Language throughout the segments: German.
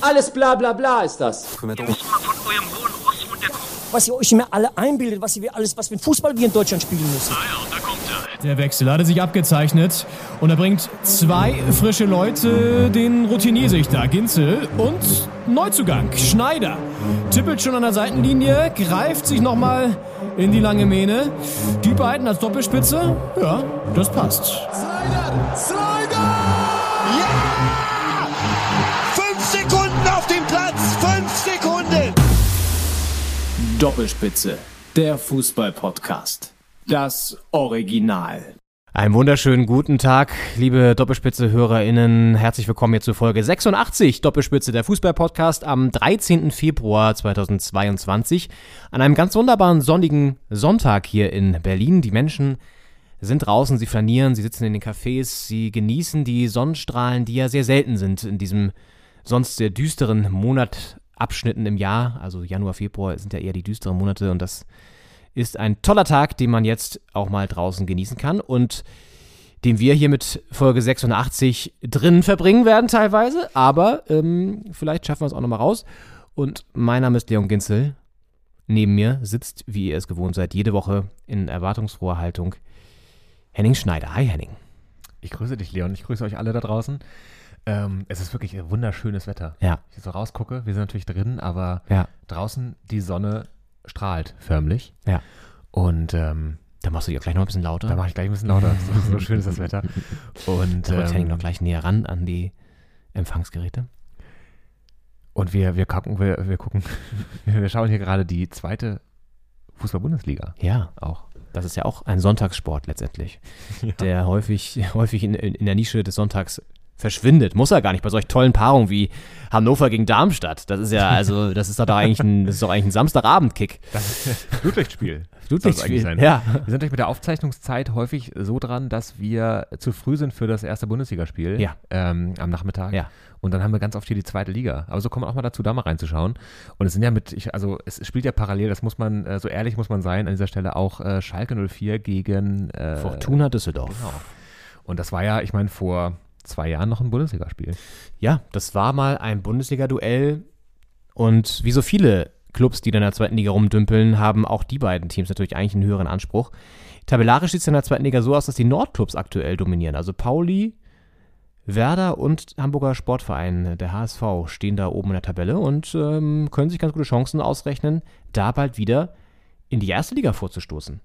Alles bla bla bla ist das. Ihr müsst mal von eurem hohen Ross runterkommen. was ihr euch immer alle einbildet, was wir alles, was für ein Fußball wir in Deutschland spielen müssen. Ah ja, da kommt er. Der Wechsel hatte sich abgezeichnet und er bringt zwei frische Leute, den Routinier-Sichter Ginzel und Neuzugang Schneider. Tippelt schon an der Seitenlinie, greift sich nochmal in die lange Mähne. Die beiden als Doppelspitze, ja, das passt. Slider! Slider! Doppelspitze, der Fußball-Podcast. Das Original. Einen wunderschönen guten Tag, liebe Doppelspitze-HörerInnen. Herzlich willkommen hier zur Folge 86 Doppelspitze der Fußball-Podcast am 13. Februar 2022. An einem ganz wunderbaren sonnigen Sonntag hier in Berlin. Die Menschen sind draußen, sie flanieren, sie sitzen in den Cafés, sie genießen die Sonnenstrahlen, die ja sehr selten sind in diesem sonst sehr düsteren Monatabschnitten im Jahr. Also Januar, Februar sind ja eher die düsteren Monate und das ist ein toller Tag, den man jetzt auch mal draußen genießen kann und den wir hier mit Folge 86 drin verbringen werden teilweise, aber ähm, vielleicht schaffen wir es auch nochmal raus. Und mein Name ist Leon Ginzel. Neben mir sitzt, wie ihr es gewohnt seid, jede Woche in erwartungsfroher Haltung Henning Schneider. Hi Henning. Ich grüße dich, Leon. Ich grüße euch alle da draußen. Ähm, es ist wirklich wunderschönes Wetter. Ja. Ich so rausgucke, wir sind natürlich drin, aber Ja. draußen die Sonne strahlt förmlich. Ja. Und ähm, Da machst du auch gleich noch ein bisschen lauter. da mache ich gleich ein bisschen lauter. So, so schön ist das Wetter. Und, da Henning ähm, noch gleich näher ran an die Empfangsgeräte. und wir, wir gucken, wir, wir gucken, wir schauen hier gerade die zweite Fußball-Bundesliga Ja, auch. das ist ja auch ein Sonntagssport letztendlich, der häufig, häufig in, in, in der Nische des Sonntags verschwindet. Muss er gar nicht bei solch tollen Paarungen wie Hannover gegen Darmstadt. Das ist ja, also, das ist doch da eigentlich ein, das ist doch eigentlich ein Samstagabend-Kick. Flutlichtspiel. Flutlichtspiel, sein. ja. Wir sind natürlich mit der Aufzeichnungszeit häufig so dran, dass wir zu früh sind für das erste Bundesligaspiel Ja. ähm, am Nachmittag. Ja. Und dann haben wir ganz oft hier die zweite Liga. Aber so kommen wir auch mal dazu, da mal reinzuschauen. Und es sind ja mit, ich, also es spielt ja parallel, das muss man, äh, so ehrlich muss man sein, an dieser Stelle auch äh, Schalke 04 gegen äh, Fortuna Düsseldorf. Genau. Und das war ja, ich meine, vor zwei Jahren noch ein Bundesligaspiel. Ja, das war mal ein Bundesliga-Duell und wie so viele Clubs, die in der zweiten Liga rumdümpeln, haben auch die beiden Teams natürlich eigentlich einen höheren Anspruch. Tabellarisch sieht es in der zweiten Liga so aus, dass die Nordclubs aktuell dominieren. Also Pauli, Werder und Hamburger Sportverein, der HSV, stehen da oben in der Tabelle und ähm, können sich ganz gute Chancen ausrechnen, da bald wieder in die erste Liga vorzustoßen.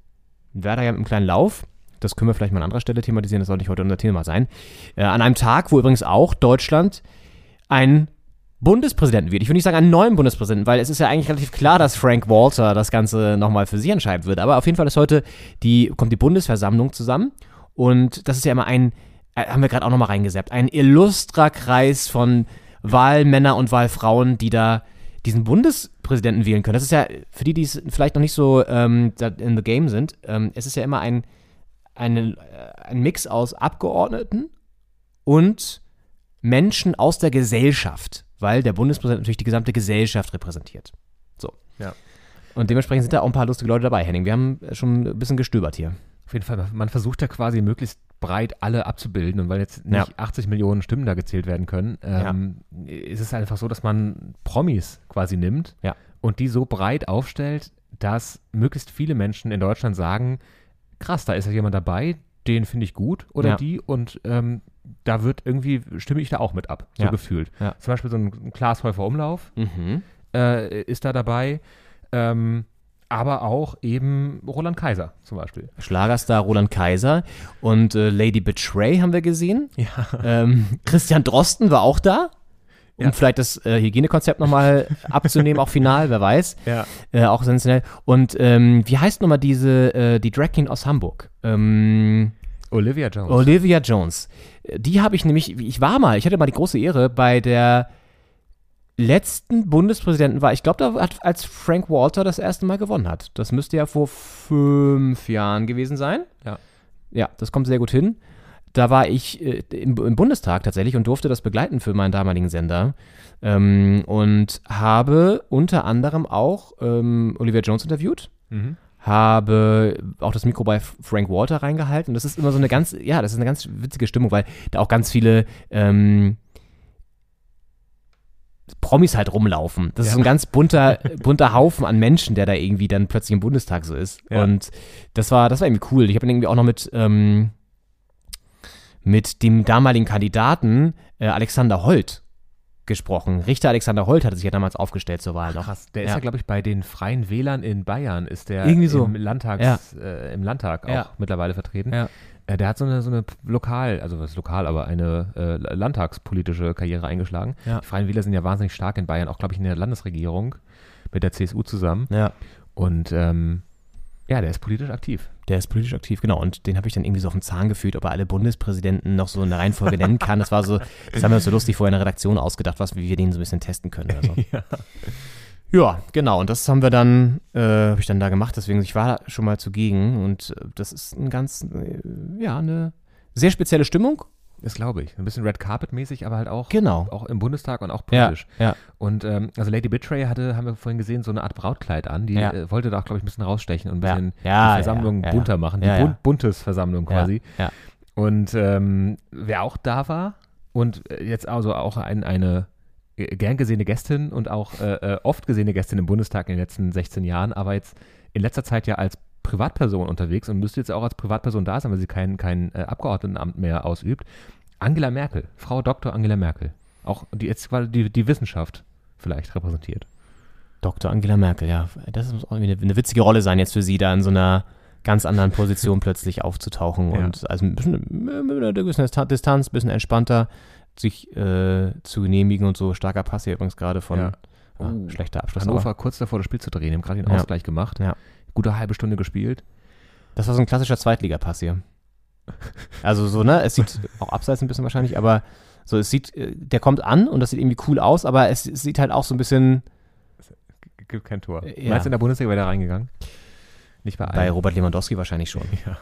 Werder ja mit einem kleinen Lauf, das können wir vielleicht mal an anderer Stelle thematisieren, das soll nicht heute unser Thema sein. Äh, an einem Tag, wo übrigens auch Deutschland einen Bundespräsidenten wird. Ich will nicht sagen einen neuen Bundespräsidenten, weil es ist ja eigentlich relativ klar, dass Frank Walter das Ganze nochmal für sich entscheiden wird. Aber auf jeden Fall ist heute die, kommt die Bundesversammlung zusammen und das ist ja immer ein, äh, haben wir gerade auch nochmal reingesappt, ein illustrer Kreis von Wahlmänner und Wahlfrauen, die da diesen Bundespräsidenten wählen können. Das ist ja, für die, die es vielleicht noch nicht so ähm, in the game sind, ähm, es ist ja immer ein, eine, äh, ein Mix aus Abgeordneten und Menschen aus der Gesellschaft, weil der Bundespräsident natürlich die gesamte Gesellschaft repräsentiert. So. Ja. Und dementsprechend sind da auch ein paar lustige Leute dabei, Henning. Wir haben schon ein bisschen gestöbert hier. Auf jeden Fall, man versucht ja quasi möglichst breit alle abzubilden und weil jetzt nicht Ja. 80 Millionen Stimmen da gezählt werden können, ähm, ist es einfach so, dass man Promis quasi nimmt Ja. und die so breit aufstellt, dass möglichst viele Menschen in Deutschland sagen, krass, da ist ja jemand dabei, den finde ich gut oder Ja. die und ähm, da wird irgendwie, stimme ich da auch mit ab, so Ja. gefühlt. Ja. Zum Beispiel so ein Klaas Häufer Umlauf Mhm. äh, ist da dabei, ähm, aber auch eben Roland Kaiser zum Beispiel. Schlagerstar Roland Kaiser und äh, Lady Betray haben wir gesehen. Ja. Ähm, Christian Drosten war auch da. Um Ja. vielleicht das äh, Hygienekonzept nochmal abzunehmen, auch final, wer weiß. Ja. Äh, auch sensationell. Und ähm, wie heißt nochmal diese, äh, die Drag Queen aus Hamburg? Ähm, Olivia Jones. Olivia Jones. Äh, Die habe ich nämlich, ich war mal, ich hatte mal die große Ehre, bei der letzten Bundespräsidenten war, ich glaube, da hat, als Frank Walter das erste Mal gewonnen hat. Das müsste ja vor fünf Jahren gewesen sein. Ja. Ja, das kommt sehr gut hin. Da war ich äh, im, im Bundestag tatsächlich und durfte das begleiten für meinen damaligen Sender. Ähm, und habe unter anderem auch ähm, Olivia Jones interviewt. Mhm. Habe auch das Mikro bei Frank Walter reingehalten. Und das ist immer so eine ganz, ja, das ist eine ganz witzige Stimmung, weil da auch ganz viele ähm, Promis halt rumlaufen. Das ist so ein ganz bunter, bunter Haufen an Menschen, der da irgendwie dann plötzlich im Bundestag so ist. Ja. Und das war, das war irgendwie cool. Ich habe dann irgendwie auch noch mit, ähm, mit dem damaligen Kandidaten äh, Alexander Holt gesprochen. Richter Alexander Holt hatte sich ja damals aufgestellt zur Wahl noch. Krass, der ist Ja. ja, glaube ich, bei den Freien Wählern in Bayern, ist der Irgendwie so. im, Landtags, äh, im Landtag auch Ja. mittlerweile vertreten. Ja. Äh, der hat so eine, so eine lokal, also was ist lokal, aber eine äh, landtagspolitische Karriere eingeschlagen. Ja. Die Freien Wähler sind ja wahnsinnig stark in Bayern, auch glaube ich in der Landesregierung mit der CSU zusammen. Ja. Und ähm, ja, der ist politisch aktiv. Der ist politisch aktiv, genau. Und den habe ich dann irgendwie so auf den Zahn gefühlt, ob er alle Bundespräsidenten noch so in der Reihenfolge nennen kann. Das war so, das haben wir uns so lustig vorher in der Redaktion ausgedacht, was wie wir den so ein bisschen testen können oder so. Ja. Ja, genau. Und das haben wir dann, äh, habe ich dann da gemacht. Deswegen, ich war schon mal zugegen und äh, das ist ein ganz, äh, ja, eine sehr spezielle Stimmung. Das glaube ich. Ein bisschen Red Carpet-mäßig, aber halt auch, Genau. auch im Bundestag und auch Ja, politisch. ja. Und ähm, also Lady Betray hatte, haben wir vorhin gesehen, so eine Art Brautkleid an. Die Ja. äh, wollte da auch, glaube ich, ein bisschen rausstechen und ein Ja. bisschen Ja, die Versammlung ja, ja, bunter ja. machen. Die Ja, ja. Bun Buntes-Versammlung quasi. Ja, ja. Und ähm, wer auch da war und äh, jetzt also auch ein, eine gern gesehene Gästin und auch äh, äh, oft gesehene Gästin im Bundestag in den letzten 16 Jahren, aber jetzt in letzter Zeit ja als Privatperson unterwegs und müsste jetzt auch als Privatperson da sein, weil sie kein, kein äh, Abgeordnetenamt mehr ausübt. Angela Merkel, Frau Dr. Angela Merkel. Auch die jetzt quasi die, die Wissenschaft vielleicht repräsentiert. Dr. Angela Merkel, ja. Das muss auch irgendwie eine, eine witzige Rolle sein, jetzt für sie da in so einer ganz anderen Position plötzlich aufzutauchen Ja. und also ein bisschen mit einer gewissen Distan- Distanz, ein bisschen entspannter sich äh, zu genehmigen und so. Starker Pass hier übrigens gerade von Ja. ah, Oh. schlechter Abschluss. Hannover aber kurz davor das Spiel zu drehen, haben gerade den Ja. Ausgleich gemacht. Ja. Gute halbe Stunde gespielt. Das war so ein klassischer Zweitligapass hier. Also so, ne? Es sieht auch abseits ein bisschen wahrscheinlich, aber so, es sieht, äh, der kommt an und das sieht irgendwie cool aus, aber es, es sieht halt auch so ein bisschen G- Gibt kein Tor. Ja. Meinst du in der Bundesliga wäre der reingegangen? Nicht bei bei allen. Robert Lewandowski wahrscheinlich schon. Ja.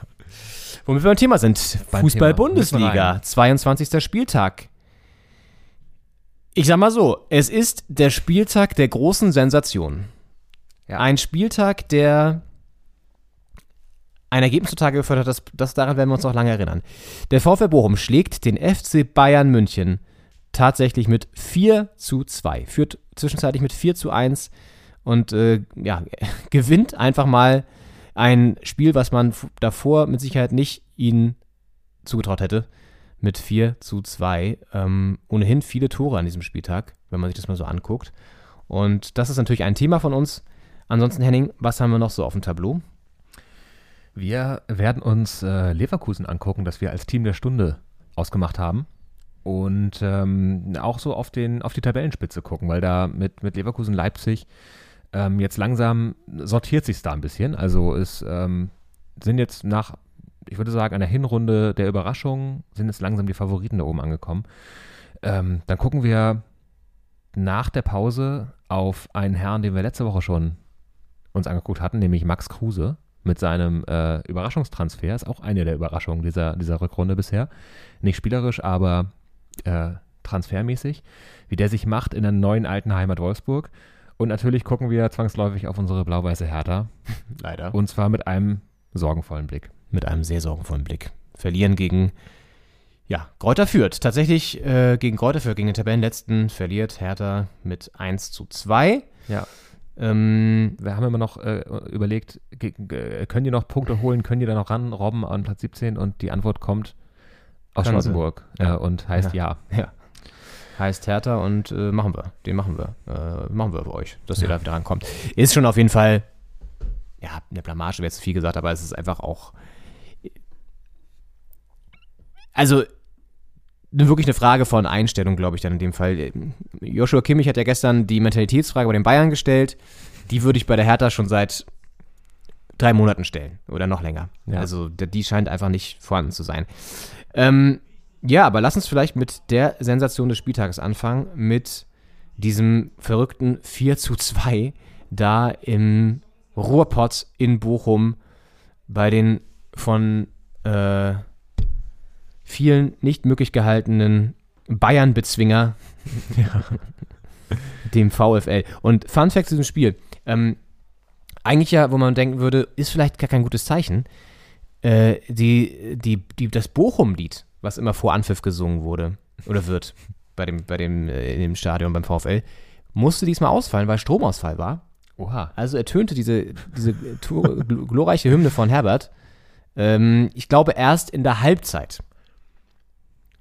Womit wir beim Thema sind. Fußball-Bundesliga, Müssen 22. Spieltag. Ich sag mal so, es ist der Spieltag der großen Sensation. Ja. Ein Spieltag, der ein Ergebnis zutage gefördert hat, das, das daran werden wir uns noch lange erinnern. Der VfL Bochum schlägt den FC Bayern München tatsächlich mit 4 zu 2. Führt zwischenzeitlich mit 4 zu 1 und äh, ja, gewinnt einfach mal ein Spiel, was man davor mit Sicherheit nicht ihnen zugetraut hätte, mit 4 zu 2. Ähm, ohnehin viele Tore an diesem Spieltag, wenn man sich das mal so anguckt. Und das ist natürlich ein Thema von uns. Ansonsten, Henning, was haben wir noch so auf dem Tableau? Wir werden uns äh, Leverkusen angucken, das wir als Team der Stunde ausgemacht haben. Und ähm, auch so auf, den, auf die Tabellenspitze gucken, weil da mit, mit Leverkusen Leipzig ähm, jetzt langsam sortiert sich da ein bisschen. Also es ähm, sind jetzt nach, ich würde sagen, einer Hinrunde der Überraschung, sind jetzt langsam die Favoriten da oben angekommen. Ähm, dann gucken wir nach der Pause auf einen Herrn, den wir letzte Woche schon uns angeguckt hatten, nämlich Max Kruse mit seinem äh, Überraschungstransfer. Ist auch eine der Überraschungen dieser, dieser Rückrunde bisher. Nicht spielerisch, aber äh, transfermäßig. Wie der sich macht in der neuen alten Heimat Wolfsburg. Und natürlich gucken wir zwangsläufig auf unsere blau-weiße Hertha. Leider. Und zwar mit einem sorgenvollen Blick. mit einem sehr sorgenvollen Blick. Verlieren gegen, ja, Kräuter Fürth. Tatsächlich äh, gegen Kräuter Fürth, gegen den Tabellenletzten, verliert Hertha mit 1 zu 2. Ja. Ähm, Wir haben immer noch äh, überlegt, können die noch Punkte holen, können die da noch ran, Robben an Platz 17? Und die Antwort kommt aus Können. Charlottenburg Ja. äh, und heißt ja. ja. Heißt Hertha und äh, machen wir. Den machen wir. Äh, machen wir für euch, dass ihr da wieder rankommt. Ist schon auf jeden Fall, ja, eine Blamage wäre jetzt viel gesagt, aber es ist einfach auch. Also, wirklich eine Frage von Einstellung, glaube ich, dann in dem Fall. Joshua Kimmich hat ja gestern die Mentalitätsfrage bei den Bayern gestellt. Die würde ich bei der Hertha schon seit drei Monaten stellen oder noch länger. Ja. Also, die scheint einfach nicht vorhanden zu sein. Ähm, ja, aber lass uns vielleicht mit der Sensation des Spieltages anfangen, mit diesem verrückten 4 zu 2 da im Ruhrpott in Bochum bei den von äh, vielen nicht möglich gehaltenen Bayern-Bezwinger, dem VfL. Und Fun Fact zu diesem Spiel. Ähm, eigentlich ja, wo man denken würde, ist vielleicht gar kein gutes Zeichen. Äh, die, die, die, das Bochum-Lied, was immer vor Anpfiff gesungen wurde oder wird, bei dem, bei dem, äh, in dem Stadion beim VfL, musste diesmal ausfallen, weil Stromausfall war. Oha. Also ertönte diese, diese glorreiche Hymne von Herbert, ähm, ich glaube erst in der Halbzeit.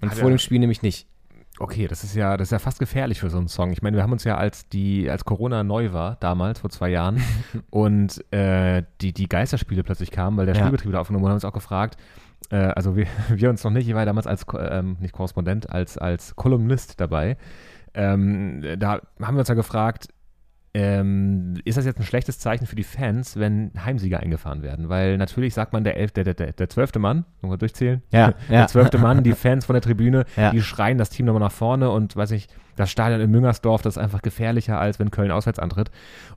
Und Hat vor er- dem Spiel nämlich nicht. Okay, das ist ja, das ist ja fast gefährlich für so einen Song. Ich meine, wir haben uns ja, als die, als Corona neu war, damals, vor zwei Jahren, und äh, die, die Geisterspiele plötzlich kamen, weil der Ja. Spielbetrieb wieder aufgenommen wurde, haben uns auch gefragt, äh, also wir, wir uns noch nicht, ich war ja damals als, Ko- ähm, nicht Korrespondent, als, als Kolumnist dabei. Ähm, da haben wir uns ja gefragt, ähm, ist das jetzt ein schlechtes Zeichen für die Fans, wenn Heimsieger eingefahren werden? Weil natürlich sagt man, der, elf, der, der, der, zwölfte Mann, wollen wir durchzählen? Ja, Der ja. zwölfte Mann, die Fans von der Tribüne, Ja. die schreien das Team nochmal nach vorne und weiß ich, das Stadion in Müngersdorf, das ist einfach gefährlicher, als wenn Köln auswärts antritt.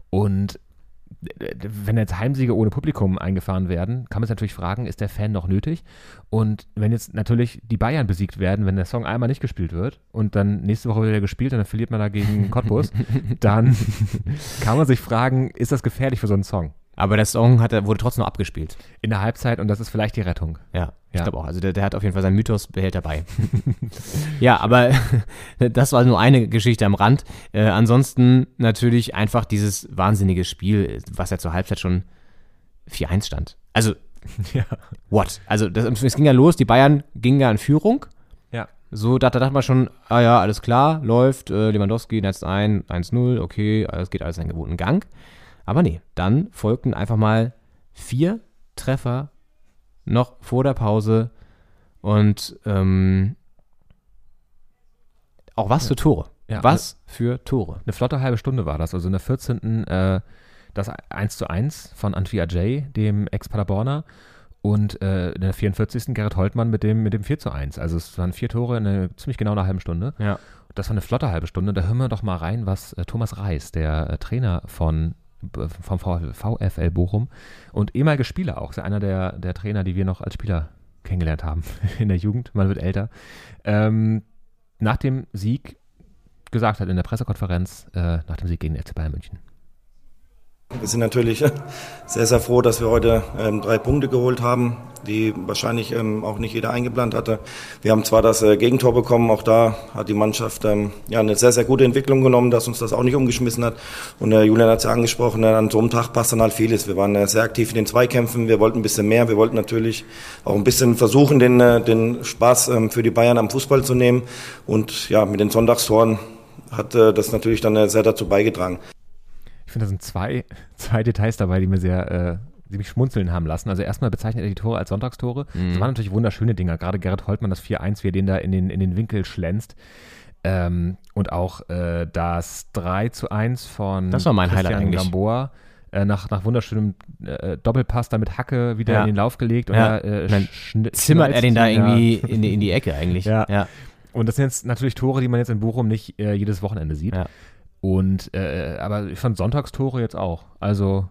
Und wenn jetzt Heimsiege ohne Publikum eingefahren werden, kann man sich natürlich fragen, ist der Fan noch nötig? Und wenn jetzt natürlich die Bayern besiegt werden, wenn der Song einmal nicht gespielt wird und dann nächste Woche wieder gespielt und dann verliert man dagegen Cottbus, dann kann man sich fragen, ist das gefährlich für so einen Song? Aber der Song hat, wurde trotzdem noch abgespielt. In der Halbzeit und das ist vielleicht die Rettung. Ja, ich Ja. glaube auch. Also der, der hat auf jeden Fall seinen Mythos behält dabei. ja, aber das war nur eine Geschichte am Rand. Äh, ansonsten natürlich einfach dieses wahnsinnige Spiel, was ja zur Halbzeit schon 4-1 stand. Also, Ja. what? Also das, es ging ja los, die Bayern gingen ja in Führung. Ja. So, da, da dachte man schon, ah ja, alles klar, läuft, äh, Lewandowski netzt ein, 1-0, okay, alles geht alles seinen gewohnten Gang. Aber nee, dann folgten einfach mal vier Treffer noch vor der Pause und ähm, auch was für Tore. Ja, was für Tore. Eine flotte halbe Stunde war das. Also in der 14. Äh, das 1 zu 1 von Antwi Ajay, dem Ex-Paderborner. Und äh, in der 44. Gerrit Holtmann mit dem, mit dem 4 zu 1. Also es waren vier Tore in einer ziemlich genau einer halben Stunde. Ja. Das war eine flotte halbe Stunde. Da hören wir doch mal rein, was äh, Thomas Reis, der äh, Trainer von äh, vom VfL, Bochum. Und ehemaliger Spieler auch, einer der, der Trainer, die wir noch als Spieler kennengelernt haben in der Jugend, man wird älter, ähm, nach dem Sieg gesagt hat in der Pressekonferenz äh, nach dem Sieg gegen den FC Bayern München. Wir sind natürlich sehr, sehr froh, dass wir heute ähm, drei Punkte geholt haben, die wahrscheinlich ähm, auch nicht jeder eingeplant hatte. Wir haben zwar das äh, Gegentor bekommen, auch da hat die Mannschaft ähm, ja eine sehr, sehr gute Entwicklung genommen, dass uns das auch nicht umgeschmissen hat. Und äh, Julian hat es ja angesprochen, äh, an so einem Tag passt dann halt vieles. Wir waren äh, sehr aktiv in den Zweikämpfen, wir wollten ein bisschen mehr, wir wollten natürlich auch ein bisschen versuchen, den, äh, den Spaß ähm, für die Bayern am Fußball zu nehmen. Und ja, mit den Sonntagstoren hat äh, das natürlich dann äh, sehr dazu beigetragen. Ich finde, da sind zwei, zwei Details dabei, die mir sehr, äh, die mich schmunzeln haben lassen. Also erstmal bezeichnet er die Tore als Sonntagstore. Das waren natürlich wunderschöne Dinger. Gerade Gerrit Holtmann, das 4-1, wie er den da in den, in den Winkel schlänzt. Ähm, und auch äh, das 3 zu 1 von Das war mein Christian Highlight eigentlich. Gamboa. Äh, nach, nach wunderschönem äh, Doppelpass da mit Hacke wieder Ja. in den Lauf gelegt. Und Ja. da, äh, Zimmert er den da irgendwie in die, in die Ecke eigentlich. Ja. ja. und das sind jetzt natürlich Tore, die man jetzt in Bochum nicht äh, jedes Wochenende sieht. Und äh, aber ich fand Sonntagstore jetzt auch. Also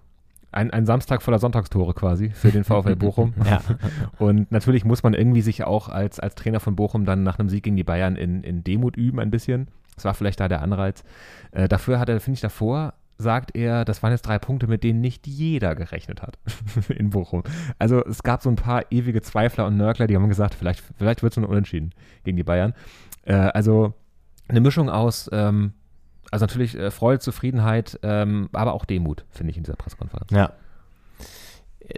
ein, ein Samstag voller Sonntagstore quasi für den VfL Bochum. Ja. Und natürlich muss man irgendwie sich auch als, als Trainer von Bochum dann nach einem Sieg gegen die Bayern in, in Demut üben ein bisschen. Das war vielleicht da der Anreiz. Äh, dafür hat er, finde ich, davor sagt er, das waren jetzt drei Punkte, mit denen nicht jeder gerechnet hat in Bochum. Also es gab so ein paar ewige Zweifler und Nörgler, die haben gesagt, vielleicht, vielleicht wird es ein Unentschieden gegen die Bayern. Äh, also eine Mischung aus, ähm, also natürlich äh, Freude, Zufriedenheit, ähm, aber auch Demut, finde ich, in dieser Pressekonferenz. Ja.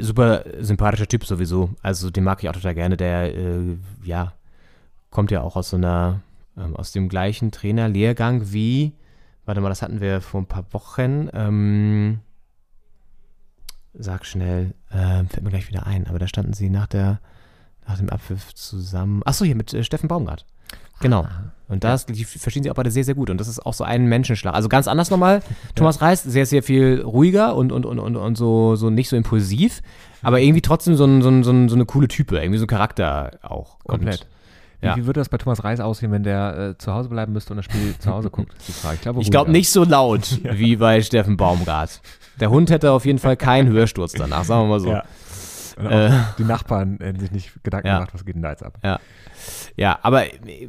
Super sympathischer Typ sowieso. Also den mag ich auch total gerne. Der, äh, ja, kommt ja auch aus so einer, ähm, aus dem gleichen Trainerlehrgang wie, warte mal, das hatten wir vor ein paar Wochen. Ähm, sag schnell, ähm, fällt mir gleich wieder ein, aber da standen sie nach der, nach dem Abpfiff zusammen. Achso, hier mit äh, Steffen Baumgart. Genau. Und das, die verstehen sich auch beide sehr, sehr gut. Und das ist auch so ein Menschenschlag. Also ganz anders nochmal. Thomas Reis, sehr, sehr viel ruhiger und, und, und, und, und so, so nicht so impulsiv, aber irgendwie trotzdem so, ein, so, ein, so, ein, so eine coole Type, irgendwie so ein Charakter auch. Komplett. Und, ja. wie würde das bei Thomas Reis aussehen, wenn der äh, zu Hause bleiben müsste und das Spiel zu Hause guckt? Ist die Frage. Ich glaube, ruhiger. nicht so laut wie bei Steffen Baumgart. Der Hund hätte auf jeden Fall keinen Hörsturz danach, sagen wir mal so. Ja. Äh. die Nachbarn hätten sich nicht Gedanken Ja. gemacht, was geht denn da jetzt ab? Ja, ja aber äh,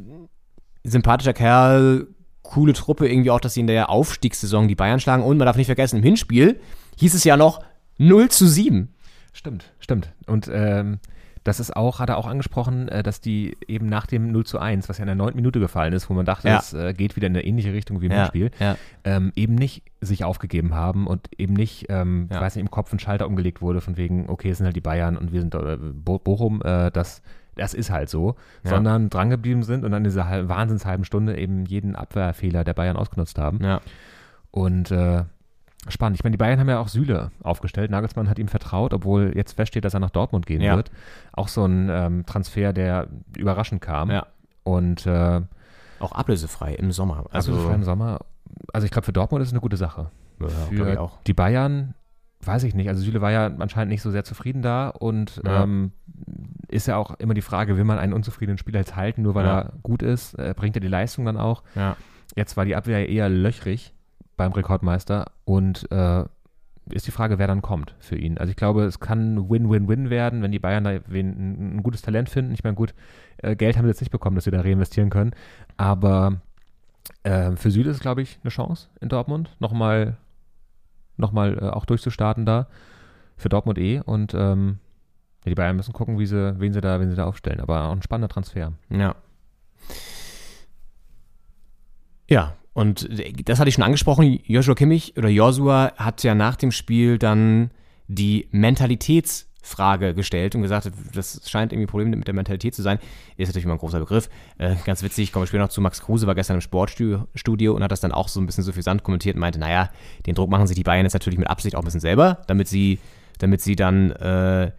sympathischer Kerl, coole Truppe, irgendwie auch, dass sie in der Aufstiegssaison die Bayern schlagen. Und man darf nicht vergessen, im Hinspiel hieß es ja noch 0 zu 7. Stimmt, stimmt. Und ähm, Das ist auch, hat er auch angesprochen, äh, dass die eben nach dem 0 zu 1, was ja in der neunten Minute gefallen ist, wo man dachte, Ja. es äh, geht wieder in eine ähnliche Richtung wie im Ja, Hinspiel, ja. ähm, eben nicht sich aufgegeben haben und eben nicht, ähm, Ja. weiß nicht, im Kopf ein Schalter umgelegt wurde, von wegen, okay, es sind halt die Bayern und wir sind äh, Bo Bochum, äh, das, das ist halt so, Ja. sondern drangeblieben sind und dann in dieser halb, wahnsinns halben Stunde eben jeden Abwehrfehler der Bayern ausgenutzt haben. Ja. Und äh, spannend. Ich meine, die Bayern haben ja auch Süle aufgestellt. Nagelsmann hat ihm vertraut, obwohl jetzt feststeht, dass er nach Dortmund gehen Ja. wird. Auch so ein ähm, Transfer, der überraschend kam. Ja. Und äh, Auch ablösefrei im Sommer. also für im Sommer, also ich glaube, für Dortmund ist es eine gute Sache. ja, Für die Bayern weiß ich nicht. Also Süle war ja anscheinend nicht so sehr zufrieden da und Ja. ähm, ist ja auch immer die Frage, will man einen unzufriedenen Spieler jetzt halten, nur weil Ja. er gut ist? Äh, bringt er die Leistung dann auch? Ja. Jetzt war die Abwehr eher löchrig beim Rekordmeister und äh, ist die Frage, wer dann kommt für ihn. Also ich glaube, es kann Win-Win-Win werden, wenn die Bayern da ein, ein gutes Talent finden. Ich meine, gut, äh, Geld haben sie jetzt nicht bekommen, dass sie da reinvestieren können, aber äh, für Süle ist es, glaube ich, eine Chance in Dortmund, nochmal noch mal, äh, auch durchzustarten da. Für Dortmund eh und ähm, ja, die Bayern müssen gucken, wie sie, wen sie da, wen sie da aufstellen. Aber auch ein spannender Transfer. Ja. Ja, und das hatte ich schon angesprochen. Joshua Kimmich oder Joshua hat ja nach dem Spiel dann die Mentalitätsfrage gestellt und gesagt, das scheint irgendwie ein Problem mit der Mentalität zu sein. Ist natürlich immer ein großer Begriff. Äh, ganz witzig, kommen wir später noch zu. Max Kruse war gestern im Sportstudio Studio und hat das dann auch so ein bisschen suffisant kommentiert und meinte, naja, den Druck machen sich die Bayern jetzt natürlich mit Absicht auch ein bisschen selber, damit sie, damit sie dann äh,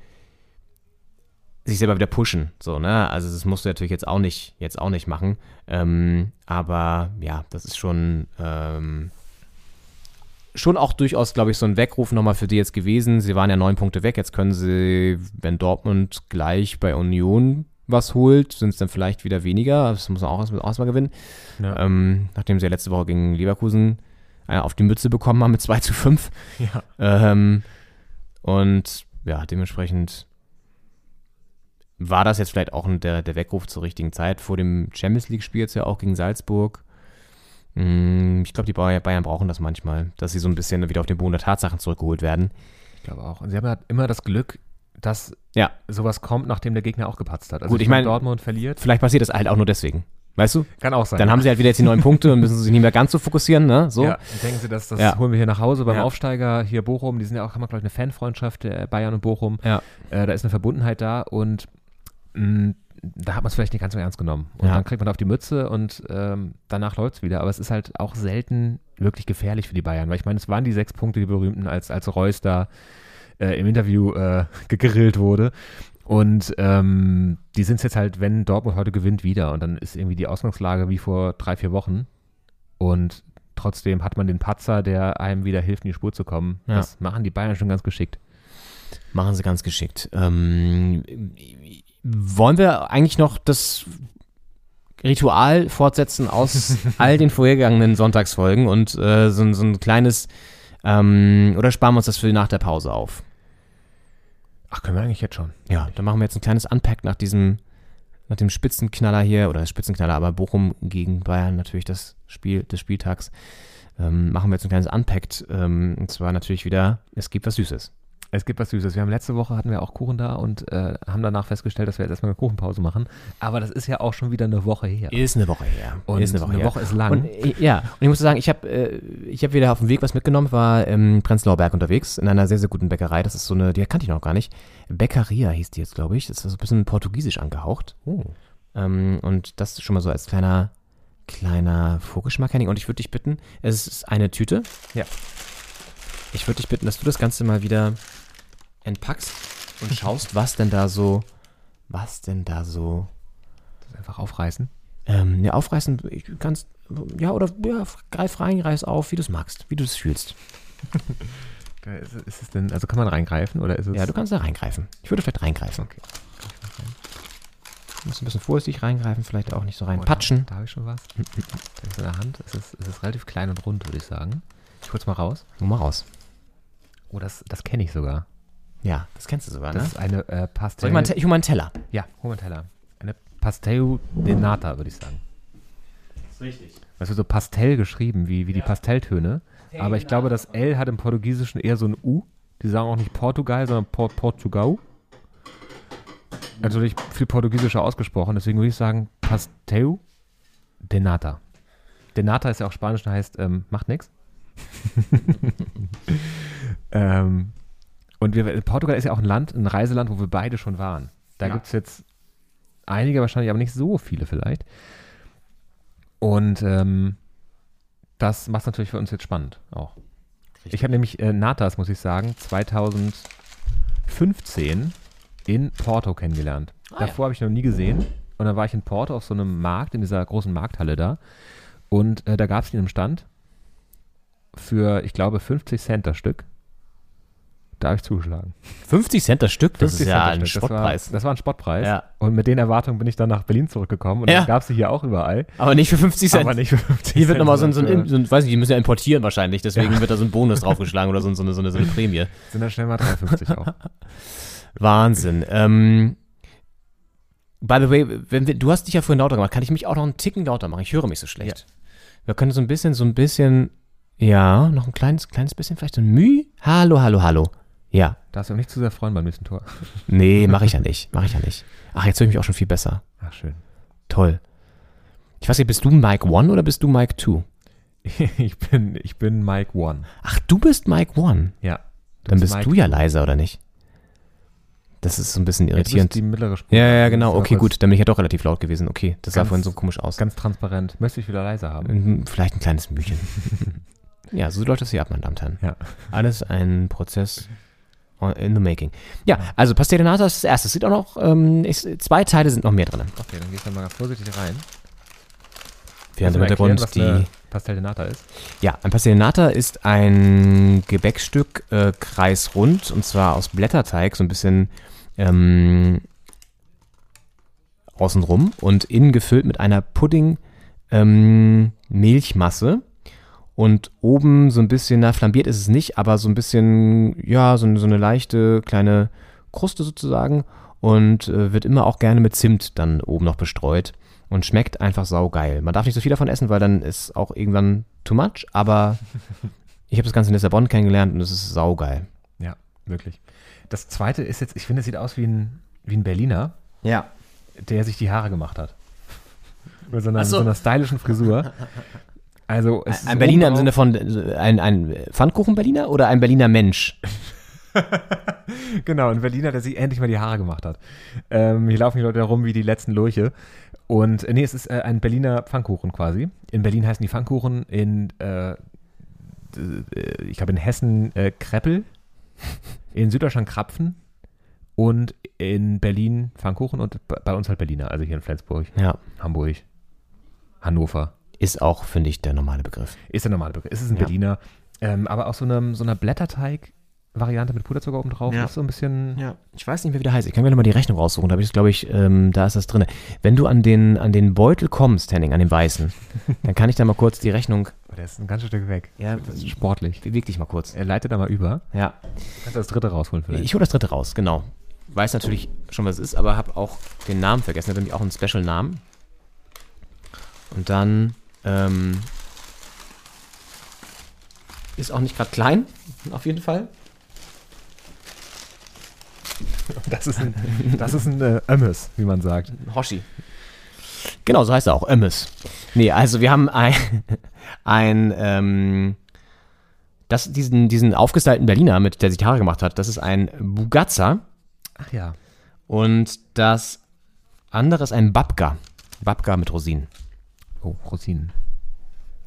sich selber wieder pushen. So, ne? Also das musst du natürlich jetzt auch nicht, jetzt auch nicht machen. Ähm, aber ja, das ist schon, ähm, schon auch durchaus, glaube ich, so ein Weckruf nochmal für die jetzt gewesen. Sie waren ja neun Punkte weg. Jetzt können sie, wenn Dortmund gleich bei Union was holt, sind es dann vielleicht wieder weniger. Das muss man auch erstmal erstmal gewinnen. Ja. Ähm, nachdem sie ja letzte Woche gegen Leverkusen äh, auf die Mütze bekommen haben mit 2 zu 5. Ja. Ähm, und ja, dementsprechend war das jetzt vielleicht auch der, der Weckruf zur richtigen Zeit. Vor dem Champions League-Spiel jetzt ja auch gegen Salzburg. Mm, Ich glaube, die Bayern, brauchen das manchmal, dass sie so ein bisschen wieder auf den Boden der Tatsachen zurückgeholt werden. Ich glaube auch. Und sie haben ja immer das Glück, dass Ja, sowas kommt, nachdem der Gegner auch gepatzt hat. Also Gut, ich meine, mein- Dortmund verliert. vielleicht passiert das halt auch nur deswegen. Weißt du? Kann auch sein. Dann haben sie halt wieder jetzt die neun Punkte und müssen sich nicht mehr ganz so fokussieren, ne? So. Ja, denken sie, dass das Ja. holen wir hier nach Hause beim Ja. Aufsteiger hier Bochum. Die sind ja auch, haben wir, glaube ich, eine Fanfreundschaft, Bayern und Bochum. Ja. Äh, da ist eine Verbundenheit da und mh, da hat man es vielleicht nicht ganz so ernst genommen. Und Ja. dann kriegt man auf die Mütze und ähm, danach läuft es wieder. Aber es ist halt auch selten wirklich gefährlich für die Bayern. Weil ich meine, es waren die sechs Punkte, die berühmten, als, als Reus da äh, im Interview äh, gegrillt wurde. Und ähm, die sind jetzt halt, wenn Dortmund heute gewinnt, wieder. Und dann ist irgendwie die Ausgangslage wie vor drei, vier Wochen. Und trotzdem hat man den Patzer, der einem wieder hilft, in die Spur zu kommen. Ja. Das machen die Bayern schon ganz geschickt. Machen sie ganz geschickt. Ähm, wollen wir eigentlich noch das Ritual fortsetzen aus all den vorhergegangenen Sonntagsfolgen und äh, so, ein- so ein kleines, ähm, oder sparen wir uns das für nach der Pause auf? Ach, können wir eigentlich jetzt schon. Ja, dann machen wir jetzt ein kleines Unpack nach diesem, nach dem Spitzenknaller hier, oder Spitzenknaller, aber Bochum gegen Bayern natürlich das Spiel des Spieltags. Ähm, machen wir jetzt ein kleines Unpacked, ähm, und zwar natürlich wieder, es gibt was Süßes. Es gibt was Süßes. Wir haben letzte Woche hatten wir auch Kuchen da und äh, haben danach festgestellt, dass wir jetzt erstmal eine Kuchenpause machen. Aber das ist ja auch schon wieder eine Woche her. Ist eine Woche her. Und ist eine Woche, her. ist lang. Und, äh, ja, und ich muss sagen, ich habe äh, ich hab wieder auf dem Weg was mitgenommen, war im Prenzlauer Berg unterwegs, in einer sehr, sehr guten Bäckerei. Das ist so eine, die kannte ich noch gar nicht. Bäckeria hieß die jetzt, glaube ich. Das ist so ein bisschen portugiesisch angehaucht. oh. Ähm, und das schon mal so als kleiner, kleiner Vorgeschmack, Henning. Und ich würde dich bitten, es ist eine Tüte. Ja. Ich würde dich bitten, dass du das Ganze mal wieder entpackst und schaust, was denn da so, was denn da so Das einfach aufreißen. ähm, ja, aufreißen, ich kannst, ja, oder ja, greif rein, reiß auf, wie du es magst, wie du es fühlst. Ist, es- ist es denn, also kann man reingreifen oder ist es. Ja, du kannst da reingreifen. Ich würde vielleicht reingreifen. Okay. Du musst ein bisschen vorsichtig reingreifen, vielleicht auch nicht so Oh, reinpatschen. Da, da habe ich schon was. Da ist in der Hand. Es ist, es ist relativ klein und rund, würde ich sagen. Ich hol's mal raus. Hol mal raus. Oh, das, das kenne ich sogar. Ja, das kennst du sogar, Das ne? ist eine äh, Soll Pastel. ich, einen Te- ich hol mal einen Teller. ja, hol mal einen Teller. Eine Pastel de Nata, würde ich sagen. Das ist richtig. Das wird so Pastell geschrieben, wie, wie die Pastelltöne. Aber ich glaube, das L hat im Portugiesischen eher so ein U. Die sagen auch nicht Portugal, sondern Port Portugal. natürlich viel Portugiesischer ausgesprochen, deswegen würde ich sagen Pastel de Nata. De Nata ist ja auch Spanisch und heißt, ähm, macht nix. ähm, und wir, Portugal ist ja auch ein Land, ein Reiseland, wo wir beide schon waren. Da Ja. gibt es jetzt einige wahrscheinlich, aber nicht so viele vielleicht. Und ähm, das macht es natürlich für uns jetzt spannend auch. Ich habe nämlich äh, Natas, muss ich sagen, 2015 in Porto kennengelernt. Davor habe ich noch nie gesehen. Und dann war ich in Porto auf so einem Markt, in dieser großen Markthalle da. Und äh, da gab es ihn im Stand für, ich glaube, 50 Cent das Stück. Da habe ich zugeschlagen. 50 Cent das Stück, das ist 50 ja Cent ein. Spottpreis. Das war, das war ein Spottpreis. Ja. Und mit den Erwartungen bin ich dann nach Berlin zurückgekommen. Und Ja. das gab es hier auch überall. Aber nicht für 50 Cent. Aber nicht für 50 Hier wird Cent, nochmal so ein, so, ein, so ein, weiß nicht, die müssen ja importieren wahrscheinlich, deswegen wird da so ein Bonus draufgeschlagen oder so, so, eine, so, eine, so eine Prämie. Sind dann schnell mal 3,50 auch. Wahnsinn. Ähm, by the way, wenn wir, du hast dich ja vorhin lauter gemacht, kann ich mich auch noch einen Ticken lauter machen? Ich höre mich so schlecht. Wir können so ein bisschen, so ein bisschen, ja, noch ein kleines, kleines bisschen, vielleicht so ein Müh. Hallo, hallo, hallo. Ja, Darfst du auch nicht zu sehr freuen beim nächsten Tor. nee, mache ich ja nicht, mache ich ja nicht. Ach, jetzt höre ich mich auch schon viel besser. Ach, schön. Toll. Ich weiß nicht, bist du Mike One oder bist du Mike Two? Ich bin, ich bin Mike One. Ach, du bist Mike One. Ja. Dann bist Mike du ja leiser, oder nicht? Das ist so ein bisschen Ja, du bist irritierend. die mittlere Spur. Ja, ja, genau. ist Okay, gut. Dann bin ich ja doch relativ laut gewesen. Okay, das sah vorhin so komisch aus. Ganz transparent. Möchte ich wieder leiser haben. Ähm, Vielleicht ein kleines Mühchen. ja, so läuft das hier ab, meine Damen und Herren. Ja. Alles ein Prozess in the making. Ja, also Pastel de Nata ist das erste. Es sieht auch noch, ähm, ist, zwei Teile sind noch mehr drin. Okay, dann gehe ich da mal ganz vorsichtig rein. Während Kannst im erklären, Hintergrund was die. Pastel de Nata ist. Ja, ein Pastel de Nata ist ein Gebäckstück äh, kreisrund und zwar aus Blätterteig, so ein bisschen ähm, außenrum und innen gefüllt mit einer Pudding ähm, und oben so ein bisschen, na flambiert ist es nicht, aber so ein bisschen, ja, so, eine- so eine leichte kleine Kruste sozusagen und äh, wird immer auch gerne mit Zimt dann oben noch bestreut und schmeckt einfach saugeil. Man darf nicht so viel davon essen, weil dann ist auch irgendwann too much, aber ich habe das Ganze in Lissabon kennengelernt und es ist saugeil. Ja, wirklich. Das zweite ist jetzt, ich finde, es sieht aus wie ein, wie ein Berliner, Ja. der sich die Haare gemacht hat. Mit so einer, so. so einer stylischen Frisur. Also, es ist Ein Berliner im Sinne von ein, ein Pfannkuchen-Berliner oder ein Berliner Mensch? Genau, ein Berliner, der sich endlich mal die Haare gemacht hat. Ähm, hier laufen die Leute herum wie die letzten Lurche. Und äh, nee, es ist äh, ein Berliner Pfannkuchen quasi. In Berlin heißen die Pfannkuchen, in, äh, äh, ich glaube in Hessen äh, Kreppel, in Süddeutschland Krapfen und in Berlin Pfannkuchen und bei bei uns halt Berliner, also hier in Flensburg, Ja. Hamburg, Hannover. Ist auch, finde ich, der normale Begriff. Ist der normale Begriff. Es ist ein Ja. Berliner, ähm, aber aus so, einem, so einer Blätterteig-Variante mit Puderzucker oben drauf. Ja. Ist so ein bisschen. Ja, ich weiß nicht mehr, wie der heißt. Ich kann mir nochmal die Rechnung raussuchen. Da habe ich glaube ich, ähm, da ist das drin. Wenn du an den, an den Beutel kommst, Henning, an den weißen, dann kann ich da mal kurz die Rechnung. Der ist ein ganzes Stück weg. Ja, Das ist sportlich. beweg dich mal kurz. Er leitet da mal über. Ja. Kannst du das dritte rausholen vielleicht? Ich hole das dritte raus, genau. Weiß natürlich schon, was es ist, aber habe auch den Namen vergessen. Hat nämlich auch einen Special-Namen. Und dann ähm, ist auch nicht gerade klein, auf jeden Fall. Das ist ein, das ist ein äh, Ömmes, wie man sagt. Hoshi. Genau, so heißt er auch, Ömmes. Nee, also wir haben ein, ein ähm, das, diesen, diesen aufgestylten Berliner, mit der sich Haare gemacht hat, das ist ein Bugazza Ach ja. und das andere ist ein Babka. Babka mit Rosinen. Oh, Rosinen.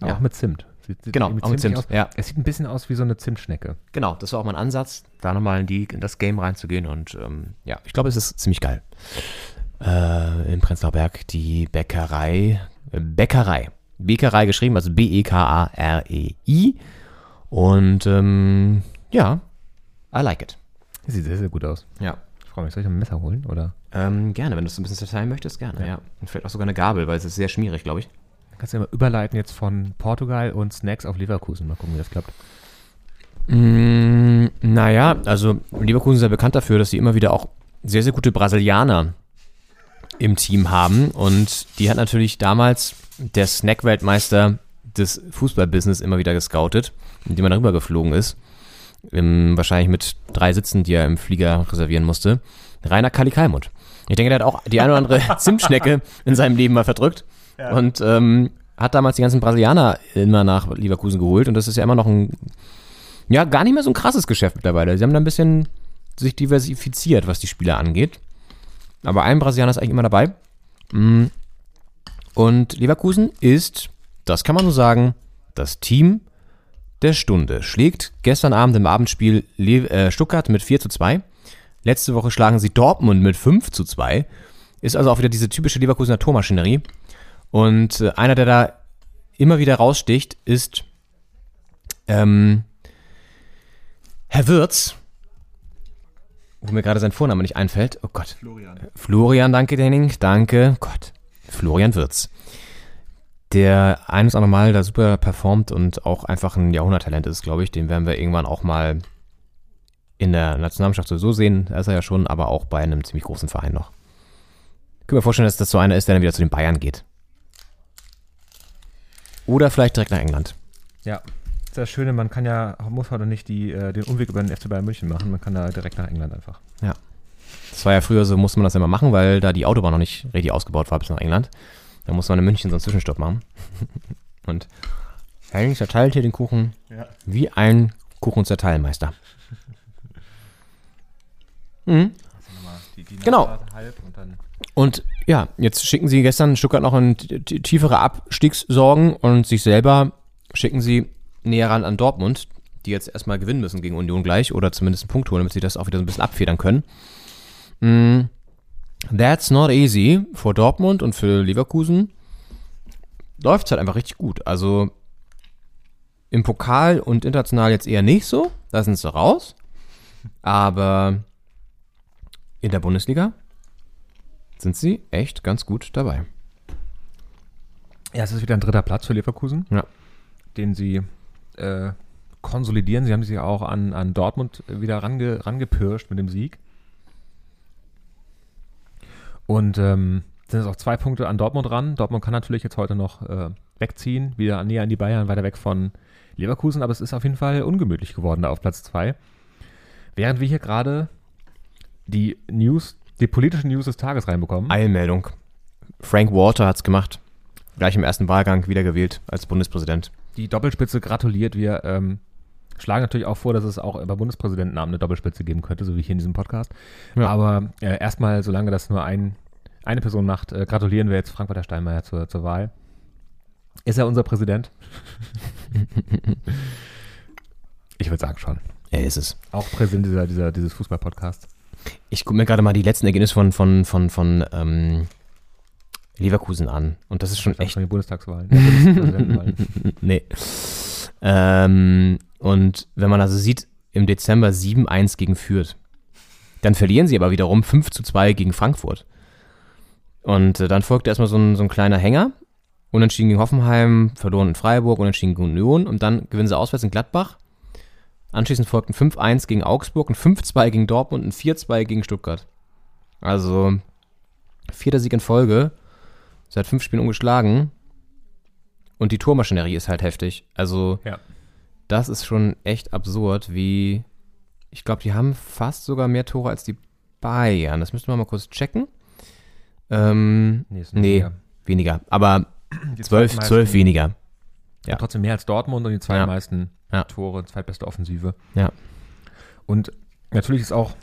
Ja. Auch mit Zimt. Sieht, sieht Genau, irgendwie auch mit Zimt, ja. Es sieht ein bisschen aus wie so eine Zimtschnecke. Genau, das war auch mein Ansatz, da nochmal in, die, in das Game reinzugehen und ähm, ja, ich glaube, es ist ziemlich geil. Äh, in Prenzlauer Berg die Bäckerei, äh, Bäckerei, Bäckerei geschrieben, also B-E-K-A-R-E-I und ähm, ja, I like it. Das sieht sehr, sehr gut aus. Ja. Ich freue mich. Soll ich ein Messer holen? Oder Ähm, gerne, wenn du es ein bisschen zerteilen möchtest, gerne, ja. Und vielleicht auch sogar eine Gabel, weil es ist sehr schmierig, glaube ich. Kannst du ja mal überleiten jetzt von Portugal und Snacks auf Leverkusen. Mal gucken, wie das klappt. Mm, naja, also Leverkusen ist ja bekannt dafür, dass sie immer wieder auch sehr, sehr gute Brasilianer im Team haben. Und die hat natürlich damals der Snack-Weltmeister des Fußballbusiness immer wieder gescoutet, indem man darüber geflogen ist. Im, wahrscheinlich mit drei Sitzen, die er im Flieger reservieren musste. Rainer Kali Kalmund. Ich denke, der hat auch die eine oder andere Zimtschnecke in seinem Leben mal verdrückt. Und ähm, hat damals die ganzen Brasilianer immer nach Leverkusen geholt. Und das ist ja immer noch ein, ja, gar nicht mehr so ein krasses Geschäft mittlerweile. Sie haben da ein bisschen sich diversifiziert, was die Spieler angeht. Aber ein Brasilianer ist eigentlich immer dabei. Mm. Und Leverkusen ist, das kann man so sagen, das Team der Stunde. Schlägt gestern Abend im Abendspiel äh, Stuttgart mit 4 zu 2. Letzte Woche schlagen sie Dortmund mit 5 zu 2. Ist also auch wieder diese typische Leverkusener Tormaschinerie. Und äh, einer, der da immer wieder raussticht, ist ähm, Herr Wirz, wo mir gerade sein Vorname nicht einfällt. Oh Gott. Florian. Florian, danke, Henning. Danke. Gott. Florian Wirz. Der eines auch nochmal da super performt und auch einfach ein Jahrhunderttalent ist, glaube ich. Den werden wir irgendwann auch mal in der Nationalmannschaft sowieso sehen. Da ist er ja schon, aber auch bei einem ziemlich großen Verein noch. Ich kann mir vorstellen, dass das so einer ist, der dann wieder zu den Bayern geht. Oder vielleicht direkt nach England. Ja, das ist das Schöne, man kann ja, muss heute nicht die, äh, den Umweg über den FC Bayern München machen, man kann da direkt nach England einfach. Ja. Das war ja früher so, musste man das immer machen, weil da die Autobahn noch nicht richtig ausgebaut war bis nach England. Da musste man in München so einen Zwischenstopp machen. Und Henning zerteilt hier den Kuchen Ja. wie ein Kuchenzerteilmeister. Mhm. Die, die Genau. Und dann Und ja, jetzt schicken sie gestern Stuttgart noch in tiefere Abstiegssorgen und sich selber schicken sie näher ran an Dortmund, die jetzt erstmal gewinnen müssen gegen Union gleich oder zumindest einen Punkt holen, damit sie das auch wieder so ein bisschen abfedern können. Mm, That's not easy für Dortmund und für Leverkusen. Läuft es halt einfach richtig gut. Also im Pokal und international jetzt eher nicht so. Da sind sie raus. Aber in der Bundesliga sind sie echt ganz gut dabei. Ja, es ist wieder ein dritter Platz für Leverkusen, Ja. den sie äh, konsolidieren. Sie haben sich ja auch an, an Dortmund wieder range, rangepirscht mit dem Sieg. Und ähm, sind jetzt auch zwei Punkte an Dortmund ran. Dortmund kann natürlich jetzt heute noch äh, wegziehen, wieder näher an die Bayern, weiter weg von Leverkusen, aber es ist auf jeden Fall ungemütlich geworden da auf Platz zwei. Während wir hier gerade die News, die politischen News des Tages reinbekommen. Eilmeldung. Frank Walter hat's gemacht. Gleich im ersten Wahlgang wiedergewählt als Bundespräsident. Die Doppelspitze gratuliert. Wir ähm, schlagen natürlich auch vor, dass es auch bei Bundespräsidentennamen eine Doppelspitze geben könnte, so wie hier in diesem Podcast. Ja. Aber äh, erstmal, solange das nur ein, eine Person macht, äh, gratulieren wir jetzt Frank-Walter Steinmeier zur, zur Wahl. Ist er unser Präsident? ich würde sagen schon. Er ist es. Auch Präsident dieser, dieser, dieses Fußball-Podcasts. Ich gucke mir gerade mal die letzten Ergebnisse von, von, von, von ähm, Leverkusen an. Und das ist schon echt Von den Bundestagswahlen. Nee. Ähm, und wenn man also sieht, im Dezember 7-1 gegen Fürth, dann verlieren sie aber wiederum 5 zu 2 gegen Frankfurt. Und äh, dann folgte erstmal so ein, so ein kleiner Hänger. Unentschieden gegen Hoffenheim, verloren in Freiburg, unentschieden gegen Union und dann gewinnen sie auswärts in Gladbach. Anschließend folgten 5-1 gegen Augsburg, ein 5-2 gegen Dortmund und ein 4-2 gegen Stuttgart. Also vierter Sieg in Folge, seit fünf Spielen ungeschlagen. Und die Tormaschinerie ist halt heftig. Also Ja. das ist schon echt absurd, wie ich glaube, die haben fast sogar mehr Tore als die Bayern. Das müssten wir mal kurz checken. Ähm, Nee, nee, weniger. weniger. Aber zwölf, zwölf weniger. Ja. Trotzdem mehr als Dortmund und die zweitmeisten Ja. Tore, zweitbeste Offensive. Ja. Und natürlich ist auch,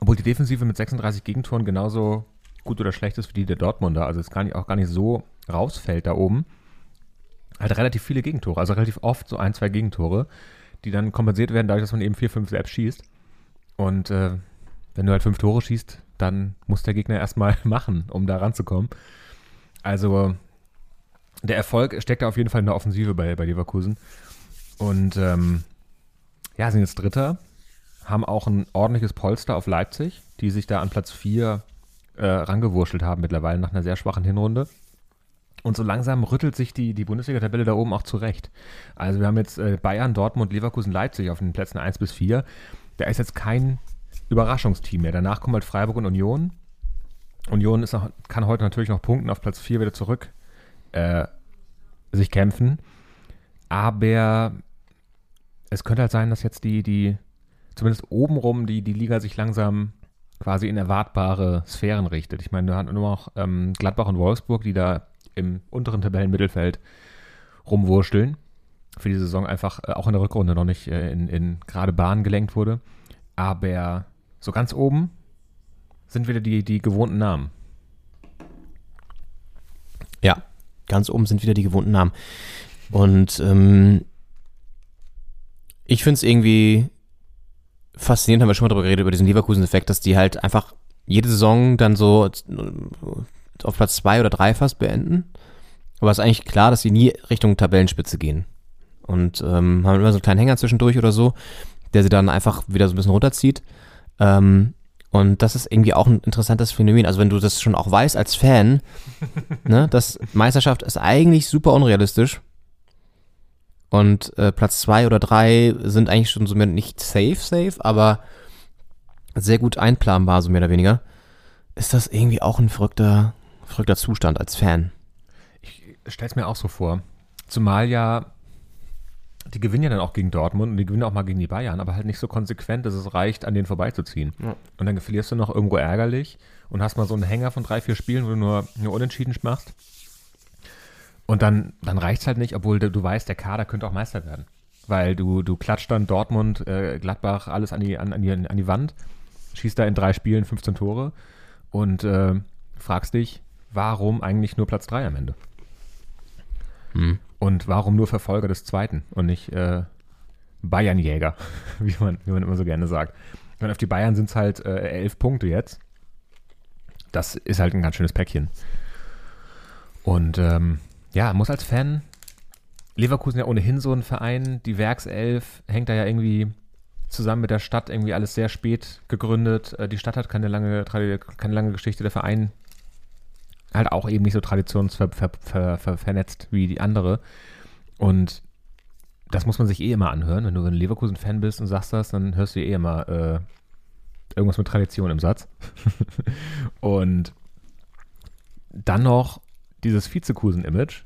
obwohl die Defensive mit 36 Gegentoren genauso gut oder schlecht ist wie die der Dortmunder, also es gar nicht, auch gar nicht so rausfällt da oben, halt relativ viele Gegentore, also relativ oft so ein, zwei Gegentore, die dann kompensiert werden dadurch, dass man eben vier, fünf selbst schießt. Und äh, wenn du halt fünf Tore schießt, dann muss der Gegner erstmal machen, um da ranzukommen. Also der Erfolg steckt da auf jeden Fall in der Offensive bei, bei Leverkusen. Und ähm, ja, sind jetzt Dritter, haben auch ein ordentliches Polster auf Leipzig, die sich da an Platz 4 äh, rangewurschtelt haben mittlerweile nach einer sehr schwachen Hinrunde. Und so langsam rüttelt sich die, die Bundesliga-Tabelle da oben auch zurecht. Also wir haben jetzt äh, Bayern, Dortmund, Leverkusen, Leipzig auf den Plätzen 1 bis 4. Da ist jetzt kein Überraschungsteam mehr. Danach kommen halt Freiburg und Union. Union ist noch, kann heute natürlich noch punkten, auf Platz 4 wieder zurück äh, sich kämpfen. Aber es könnte halt sein, dass jetzt die, die zumindest obenrum die, die Liga sich langsam quasi in erwartbare Sphären richtet. Ich meine, du hast nur noch ähm, Gladbach und Wolfsburg, die da im unteren Tabellenmittelfeld rumwurschteln. Für die Saison einfach äh, auch in der Rückrunde noch nicht äh, in, in gerade Bahn gelenkt wurde. Aber so ganz oben sind wieder die, die gewohnten Namen. Ja, ganz oben sind wieder die gewohnten Namen. Und ähm, ich finde es irgendwie faszinierend, haben wir schon mal darüber geredet, über diesen Leverkusen-Effekt, dass die halt einfach jede Saison dann so auf Platz zwei oder drei fast beenden. Aber es ist eigentlich klar, dass sie nie Richtung Tabellenspitze gehen. Und ähm, haben immer so einen kleinen Hänger zwischendurch oder so, der sie dann einfach wieder so ein bisschen runterzieht. Ähm, und das ist irgendwie auch ein interessantes Phänomen. Also wenn du das schon auch weißt als Fan, ne, dass Meisterschaft ist eigentlich super unrealistisch. Und äh, Platz zwei oder drei sind eigentlich schon so mehr nicht safe, safe, aber sehr gut einplanbar, so mehr oder weniger. Ist das irgendwie auch ein verrückter, verrückter Zustand als Fan? Ich stell's mir auch so vor. Zumal ja, die gewinnen ja dann auch gegen Dortmund und die gewinnen auch mal gegen die Bayern, aber halt nicht so konsequent, dass es reicht, an denen vorbeizuziehen. Ja. Und dann verlierst du noch irgendwo ärgerlich und hast mal so einen Hänger von drei, vier Spielen, wo du nur, nur unentschieden machst. Und dann, dann reicht's halt nicht, obwohl du, du weißt, der Kader könnte auch Meister werden. Weil du, du klatscht dann Dortmund, äh, Gladbach, alles an die, an, an, die, an die Wand, schießt da in drei Spielen 15 Tore und äh, fragst dich, warum eigentlich nur Platz 3 am Ende? Hm. Und warum nur Verfolger des Zweiten und nicht äh, Bayernjäger, wie man, wie man immer so gerne sagt. Und auf die Bayern sind es halt äh, elf Punkte jetzt. Das ist halt ein ganz schönes Päckchen. Und ähm, ja, muss als Fan, Leverkusen ja ohnehin so ein Verein, die Werkself hängt da ja irgendwie zusammen mit der Stadt irgendwie alles sehr spät gegründet. Äh, Die Stadt hat keine lange, keine lange Geschichte, der Verein halt auch eben nicht so traditionsvernetzt ver, ver, ver, vernetzt wie die andere. Und das muss man sich eh immer anhören. Wenn du ein Leverkusen-Fan bist und sagst das, dann hörst du eh immer äh, irgendwas mit Tradition im Satz. und dann noch dieses Vizekusen-Image,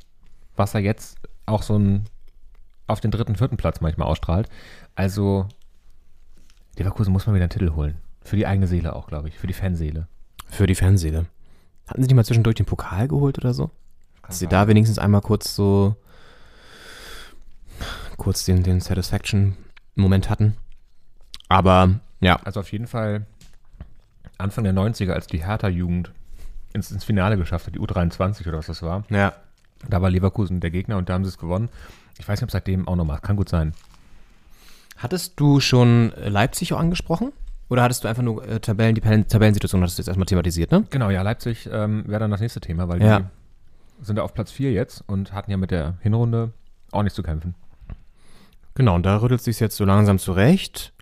was er jetzt auch so ein auf den dritten, vierten Platz manchmal ausstrahlt. Also Leverkusen muss mal wieder einen Titel holen. Für die eigene Seele auch, glaube ich. Für die Fanseele. Für die Fanseele. Hatten sie die mal zwischendurch den Pokal geholt oder so? Dass sie da wenigstens einmal kurz so kurz den, den Satisfaction-Moment hatten. Aber ja, Also auf jeden Fall Anfang der 90er, als die Hertha-Jugend ins, ins Finale geschafft hat, die U23 oder was das war. ja. Da war Leverkusen der Gegner und da haben sie es gewonnen. Ich weiß nicht, ob seitdem auch noch mal. Kann gut sein. Hattest du schon äh, Leipzig auch angesprochen? Oder hattest du einfach nur äh, Tabellen, die Tabellen- Tabellensituation hattest du jetzt erstmal thematisiert, ne? Genau, ja, Leipzig ähm, wäre dann das nächste Thema, weil Ja. die sind da auf Platz 4 jetzt und hatten ja mit der Hinrunde auch nicht zu kämpfen. Genau, und da rüttelt sich jetzt so langsam zurecht.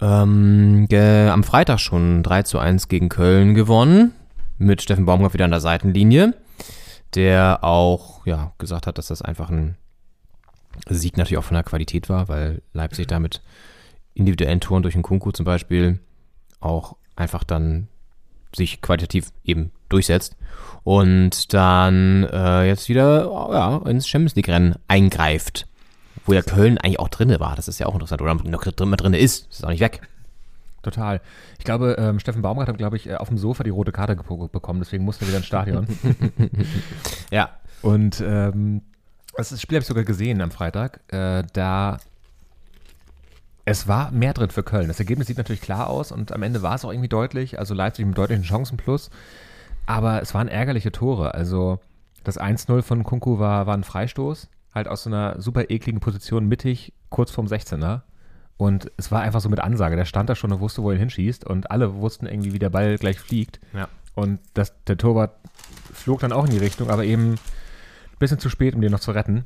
Ähm, am Freitag schon 3 zu 1 gegen Köln gewonnen. Mit Steffen Baumgart wieder an der Seitenlinie. Der auch, ja, gesagt hat, dass das einfach ein Sieg natürlich auch von der Qualität war, weil Leipzig da mit individuellen Toren durch den Kunku zum Beispiel auch einfach dann sich qualitativ eben durchsetzt und dann äh, jetzt wieder oh, ja, ins Champions League-Rennen eingreift wo ja Köln eigentlich auch drinne war. Das ist ja auch interessant. Oder noch drin, drin ist. Ist auch nicht weg. Total. Ich glaube, ähm, Steffen Baumgart hat, glaube ich, äh, auf dem Sofa die rote Karte bekommen, deswegen musste er wieder ins Stadion. Ja. Und ähm, das Spiel habe ich sogar gesehen am Freitag. Äh, da es war mehr drin für Köln. Das Ergebnis sieht natürlich klar aus und am Ende war es auch irgendwie deutlich. Also Leipzig mit deutlichen Chancenplus. Aber es waren ärgerliche Tore. Also das 1-0 von Kunku war, war ein Freistoß. Halt aus so einer super ekligen Position mittig, kurz vorm 16er. Und es war einfach so mit Ansage. Der stand da schon und wusste, wo er ihn hinschießt. Und alle wussten irgendwie, wie der Ball gleich fliegt. Ja. Und das, der Torwart flog dann auch in die Richtung, aber eben ein bisschen zu spät, um den noch zu retten.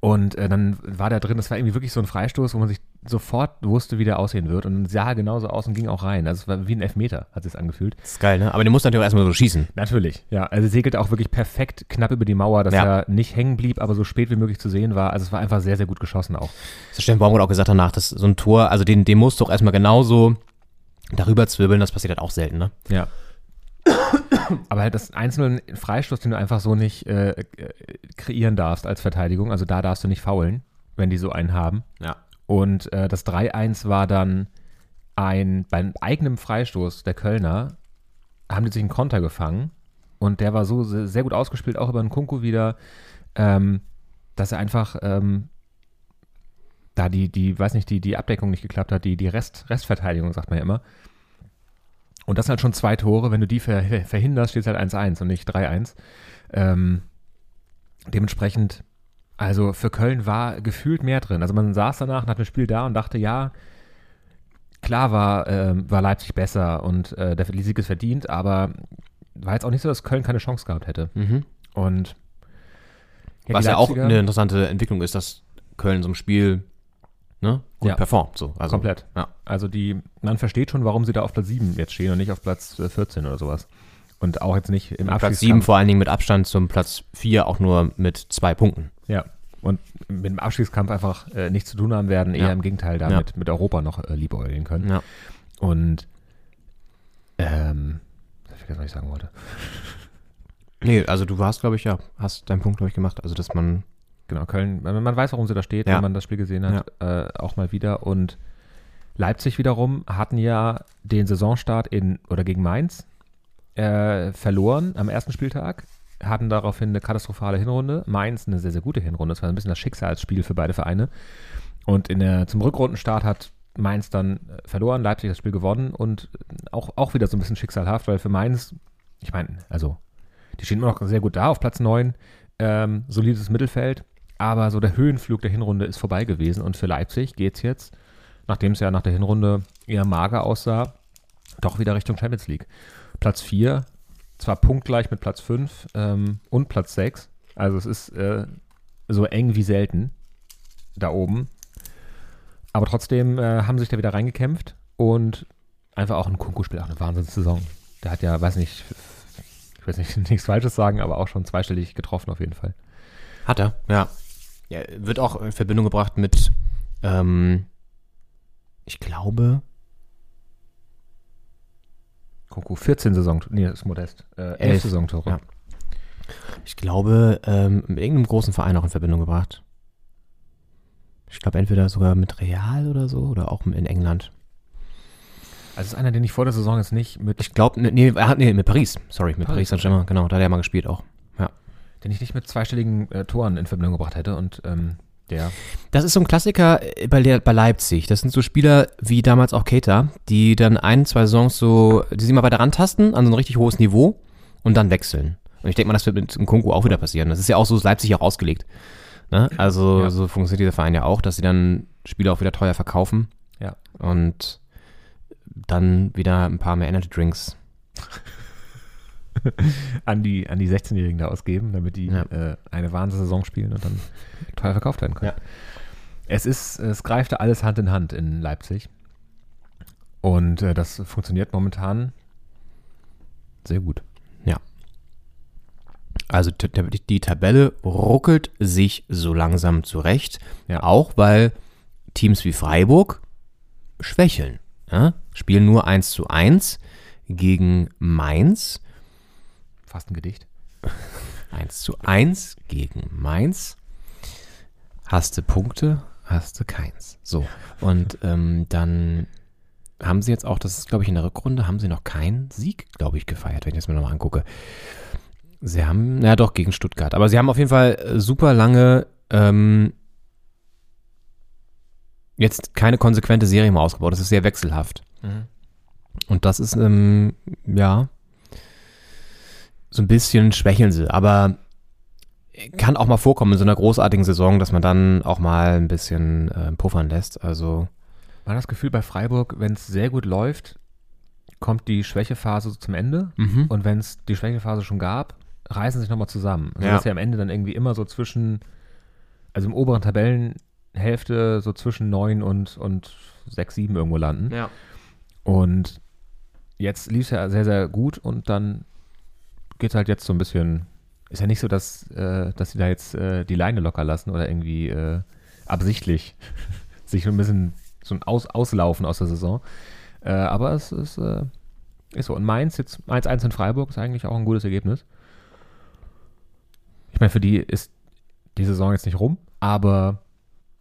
Und äh, dann war da drin, das war irgendwie wirklich so ein Freistoß, wo man sich sofort wusste, wie der aussehen wird. Und sah genauso aus und ging auch rein. Also es war wie ein Elfmeter, hat es angefühlt. Das ist geil, ne? Aber den muss natürlich auch erstmal so schießen. Natürlich, ja. Also segelte auch wirklich perfekt knapp über die Mauer, dass Ja. er nicht hängen blieb, aber so spät wie möglich zu sehen war. Also es war einfach sehr, sehr gut geschossen auch. Das hat Steffen Baumgart auch gesagt danach, dass so ein Tor, also den, den musst du auch erstmal genauso darüber zwirbeln. Das passiert halt auch selten, ne? Ja. Aber halt das einzelne Freistoß, den du einfach so nicht äh, äh, kreieren darfst als Verteidigung. Also da darfst du nicht faulen, wenn die so einen haben. Ja. Und äh, das 3-1 war dann ein, beim eigenen Freistoß der Kölner haben die sich einen Konter gefangen und der war so se- sehr gut ausgespielt, auch über den Kunku wieder, ähm, dass er einfach ähm, da die, die, weiß nicht, die, die Abdeckung nicht geklappt hat, die, die Rest, Restverteidigung, sagt man ja immer. Und das sind halt schon zwei Tore, wenn du die ver ver- verhinderst, steht es halt 1-1 und nicht 3-1. Ähm, dementsprechend, also für Köln war gefühlt mehr drin. Also man saß danach nach dem Spiel da und dachte, ja, klar war, ähm, war Leipzig besser und äh, der Sieg ist verdient, aber war jetzt auch nicht so, dass Köln keine Chance gehabt hätte. Mhm. Und ja, Was ja auch eine interessante Entwicklung ist, dass Köln so ein Spiel ne, gut Ja. performt. So. Also, Komplett. Ja. Also die, man versteht schon, warum sie da auf Platz 7 jetzt stehen und nicht auf Platz äh, 14 oder sowas. Und auch jetzt nicht im Platz Abstiegskampf. 7 vor allen Dingen mit Abstand zum Platz 4 auch nur mit zwei Punkten. Ja. Und mit dem Abstiegskampf einfach äh, nichts zu tun haben werden, eher Ja. im Gegenteil Ja. damit mit Europa noch äh, liebäugeln können. Ja. Und ähm, ich vergessen, was ich sagen wollte. Nee, also du warst, glaube ich, ja, hast deinen Punkt, glaube ich, gemacht. Also, dass man. Genau, Köln, man, weiß, warum sie da steht, Ja. wenn man das Spiel gesehen hat, äh, auch mal wieder. Und Leipzig wiederum hatten ja den Saisonstart in oder gegen Mainz äh, verloren am ersten Spieltag, hatten daraufhin eine katastrophale Hinrunde. Mainz eine sehr, sehr gute Hinrunde. Das war ein bisschen das Schicksalsspiel für beide Vereine. Und in der, zum Rückrundenstart hat Mainz dann äh, verloren, Leipzig das Spiel gewonnen und auch, auch wieder so ein bisschen schicksalhaft, weil für Mainz, ich meine, also die stehen immer noch sehr gut da auf Platz 9, ähm, solides Mittelfeld, aber so der Höhenflug der Hinrunde ist vorbei gewesen und für Leipzig geht es jetzt, nachdem es ja nach der Hinrunde eher mager aussah, doch wieder Richtung Champions League. Platz 4, zwar punktgleich mit Platz 5 ähm, und Platz 6, also es ist äh, so eng wie selten da oben, aber trotzdem äh, haben sich da wieder reingekämpft und einfach auch ein Kunku spielt auch eine Wahnsinnssaison. Der hat ja, weiß nicht, ich weiß nicht, nichts Falsches sagen, aber auch schon zweistellig getroffen auf jeden Fall. Hat er, ja. Ja. Wird auch in Verbindung gebracht mit, ähm, ich glaube, Kunku 14 Saison, nee, ist modest. Äh, 11 Elf, Saisontore. ja. ich glaube, ähm, mit irgendeinem großen Verein auch in Verbindung gebracht. Ich glaube, entweder sogar mit Real oder so oder auch in England. Also ist einer, den ich vor der Saison jetzt nicht mit, Ich glaube, nee, er hat, nee, mit Paris. Sorry, mit Paris, Paris Saint-Germain. Genau, da hat er mal gespielt auch. Den ich nicht mit zweistelligen äh, Toren in Verbindung gebracht hätte und ähm, der Das ist so ein Klassiker äh, bei, bei Leipzig. Das sind so Spieler wie damals auch Keita, die dann ein, zwei Saisons so, die sich mal weiter rantasten an so ein richtig hohes Niveau und dann wechseln. Und ich denke mal, das wird mit Nkunku auch wieder passieren. Das ist ja auch so ist Leipzig auch ausgelegt. Ne? Also Ja. so funktioniert dieser Verein ja auch, dass sie dann Spieler auch wieder teuer verkaufen Ja. und dann wieder ein paar mehr Energy Drinks. an die, an die 16-Jährigen da ausgeben, damit die Ja. äh, eine Wahnsinnssaison spielen und dann teuer verkauft werden können. Ja. Es ist, es greifte alles Hand in Hand in Leipzig. Und äh, das funktioniert momentan sehr gut. Also t- t- die Tabelle ruckelt sich so langsam zurecht. Ja. Auch weil Teams wie Freiburg schwächeln. Ja? Spielen nur 1 zu 1 gegen Mainz. Fast ein Gedicht. 1 zu 1 gegen Mainz. Hast du Punkte, hast du keins. So. Und ähm, dann haben sie jetzt auch, das ist glaube ich in der Rückrunde, haben sie noch keinen Sieg, glaube ich, gefeiert, wenn ich das mir nochmal angucke. Sie haben, ja doch, gegen Stuttgart. Aber sie haben auf jeden Fall äh, super lange ähm, jetzt keine konsequente Serie mehr ausgebaut. Das ist sehr wechselhaft. Und das ist, ähm, ja, so ein bisschen schwächeln sie. Aber kann auch mal vorkommen in so einer großartigen Saison, dass man dann auch mal ein bisschen äh, puffern lässt. Also, Man hat das Gefühl bei Freiburg, wenn es sehr gut läuft, kommt die Schwächephase zum Ende. mhm. Und wenn es die Schwächephase schon gab, reißen sie sich nochmal zusammen. Also Ja. dass sie am Ende dann irgendwie immer so zwischen, also im oberen Tabellenhälfte so zwischen 9 und, und 6, 7 irgendwo landen. ja. Und jetzt lief es ja sehr, sehr gut und dann geht es halt jetzt so ein bisschen. Ist ja nicht so, dass, äh, dass sie da jetzt äh, die Leine locker lassen oder irgendwie äh, absichtlich sich so ein bisschen so ein Aus Auslaufen aus der Saison. Äh, aber es ist, äh, ist so. Und Mainz, jetzt 1-1 in Freiburg, ist eigentlich auch ein gutes Ergebnis. Ich meine, für die ist die Saison jetzt nicht rum, aber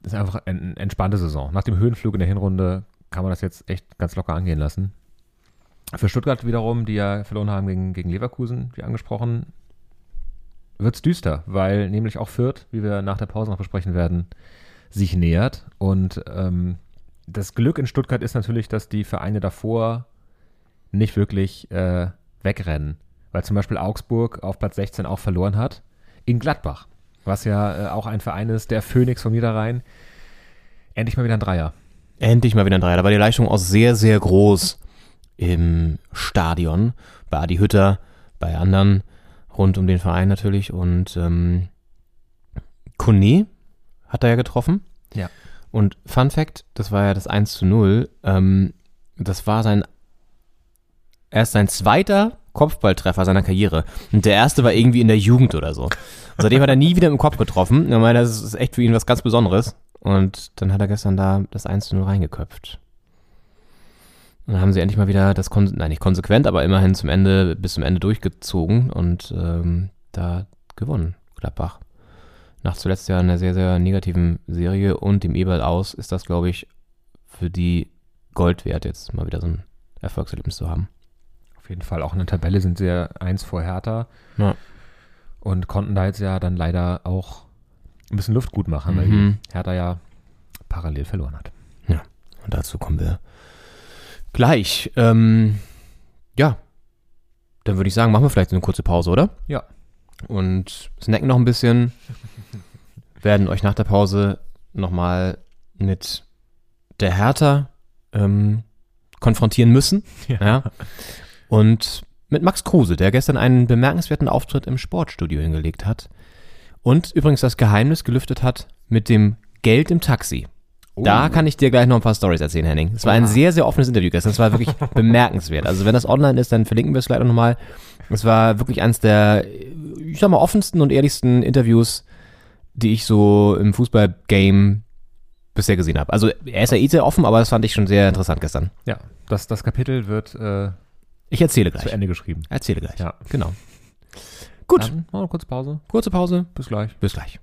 es ist einfach eine entspannte Saison. Nach dem Höhenflug in der Hinrunde kann man das jetzt echt ganz locker angehen lassen. Für Stuttgart wiederum, die ja verloren haben gegen, gegen Leverkusen, wie angesprochen, wird es düster, weil nämlich auch Fürth, wie wir nach der Pause noch besprechen werden, sich nähert. Und ähm, das Glück in Stuttgart ist natürlich, dass die Vereine davor nicht wirklich äh, wegrennen. Weil zum Beispiel Augsburg auf Platz 16 auch verloren hat. In Gladbach, was ja äh, auch ein Verein ist, der Phoenix vom Niederrhein. Endlich mal wieder ein Dreier. Endlich mal wieder ein Dreier. Da war die Leistung auch sehr, sehr groß im Stadion. Bei Adi Hütter, bei anderen rund um den Verein natürlich. Und ähm, Kone hat er ja getroffen. Ja. Und Fun Fact, das war ja das 1 zu 0. Ähm, das war sein erst sein zweiter Kopfballtreffer seiner Karriere. Und der erste war irgendwie in der Jugend oder so. Und seitdem hat er nie wieder im Kopf getroffen. Ich meine, das ist echt für ihn was ganz Besonderes. Und dann hat er gestern da das 1 zu 0 reingeköpft. Und dann haben sie endlich mal wieder das, kon nein, nicht konsequent, aber immerhin zum Ende, bis zum Ende durchgezogen und ähm, da gewonnen, Gladbach. Nach zuletzt ja einer sehr, sehr negativen Serie und dem Eberl aus ist das, glaube ich, für die Gold wert, jetzt mal wieder so ein Erfolgserlebnis zu haben. Auf jeden Fall. Auch in der Tabelle sind sie ja eins vor Hertha. Ja. Und konnten da jetzt ja dann leider auch ein bisschen Luft gut machen, weil Mhm. die Hertha ja parallel verloren hat. Und dazu kommen wir gleich. Ähm, ja, dann würde ich sagen, machen wir vielleicht eine kurze Pause, oder? Ja. Und snacken noch ein bisschen. werden euch nach der Pause nochmal mit der Hertha ähm, konfrontieren müssen. Ja. Und mit Max Kruse, der gestern einen bemerkenswerten Auftritt im Sportstudio hingelegt hat. Und übrigens das Geheimnis gelüftet hat mit dem Geld im Taxi. Da kann ich dir gleich noch ein paar Stories erzählen, Henning. Es war ein sehr, sehr offenes Interview gestern. Es war wirklich bemerkenswert. Also wenn das online ist, dann verlinken wir es auch nochmal. Es war wirklich eines der, ich sag mal, offensten und ehrlichsten Interviews, die ich so im Fußball-Game bisher gesehen habe. Also er ist ja eh sehr offen, aber das fand ich schon sehr interessant gestern. Ja, das, das Kapitel wird äh, Ich erzähle gleich. zu Ende geschrieben. Erzähle gleich. Ja. Genau. Gut, Dann machen wir eine kurze Pause. kurze Pause. Bis gleich. Bis gleich.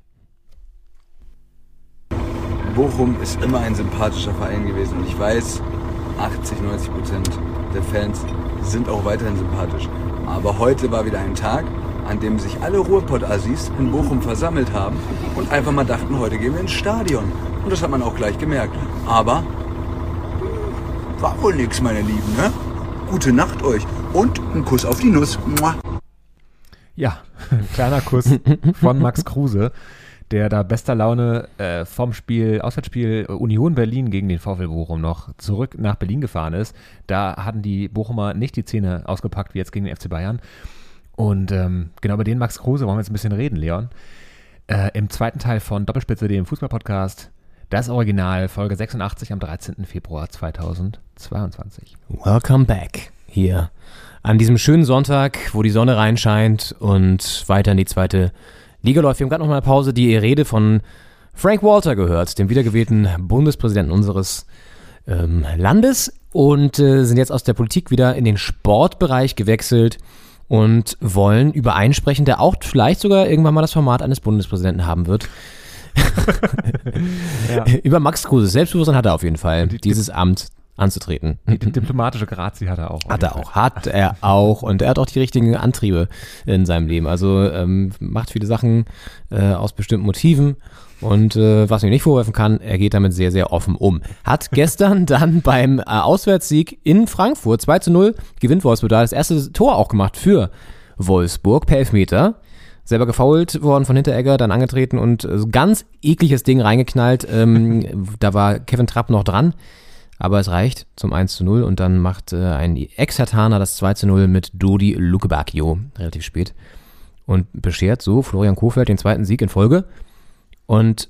Bochum ist immer ein sympathischer Verein gewesen und ich weiß, 80, 90 Prozent der Fans sind auch weiterhin sympathisch. Aber heute war wieder ein Tag, an dem sich alle Ruhrpott-Assis in Bochum versammelt haben und einfach mal dachten, heute gehen wir ins Stadion. Und das hat man auch gleich gemerkt. Aber war wohl nix, meine Lieben, ne? Gute Nacht euch und ein Kuss auf die Nuss. Mua. Ja, kleiner Kuss von Max Kruse, der da bester Laune äh, vom Spiel, Auswärtsspiel äh, Union Berlin gegen den VfL Bochum noch zurück nach Berlin gefahren ist. Da hatten die Bochumer nicht die Zähne ausgepackt wie jetzt gegen den FC Bayern. Und ähm, genau über den Max Kruse wollen wir jetzt ein bisschen reden, Leon. Äh, Im zweiten Teil von Doppelspitze, dem Fußballpodcast, das Original, Folge 86 am 13. Februar 2022. Welcome back hier an diesem schönen Sonntag, wo die Sonne reinscheint und weiter in die zweite Liga läuft. Wir haben gerade noch mal eine Pause die Rede von Frank Walter gehört, dem wiedergewählten Bundespräsidenten unseres ähm, Landes und äh, sind jetzt aus der Politik wieder in den Sportbereich gewechselt und wollen über einen sprechen, der auch vielleicht sogar irgendwann mal das Format eines Bundespräsidenten haben wird. Über Max Kruse. Selbstbewusstsein hat er auf jeden Fall, dieses Amt anzutreten. Die diplomatische Grazie hat er auch. Hat er auch, hat er auch. Und er hat auch die richtigen Antriebe in seinem Leben. Also ähm, macht viele Sachen äh, aus bestimmten Motiven. Und äh, was ich nicht vorwerfen kann, er geht damit sehr, sehr offen um. Hat gestern dann beim äh, Auswärtssieg in Frankfurt 2 zu 0 gewinnt Wolfsburg da das erste Tor auch gemacht für Wolfsburg per Elfmeter. Selber gefoult worden von Hinteregger, dann angetreten und äh, ganz ekliges Ding reingeknallt. Ähm, da war Kevin Trapp noch dran. Aber es reicht zum 1 zu 0 und dann macht äh, ein Ex-Hertaner das 2 zu 0 mit Dodi Lukebakio relativ spät und beschert so Florian Kofeld den zweiten Sieg in Folge. Und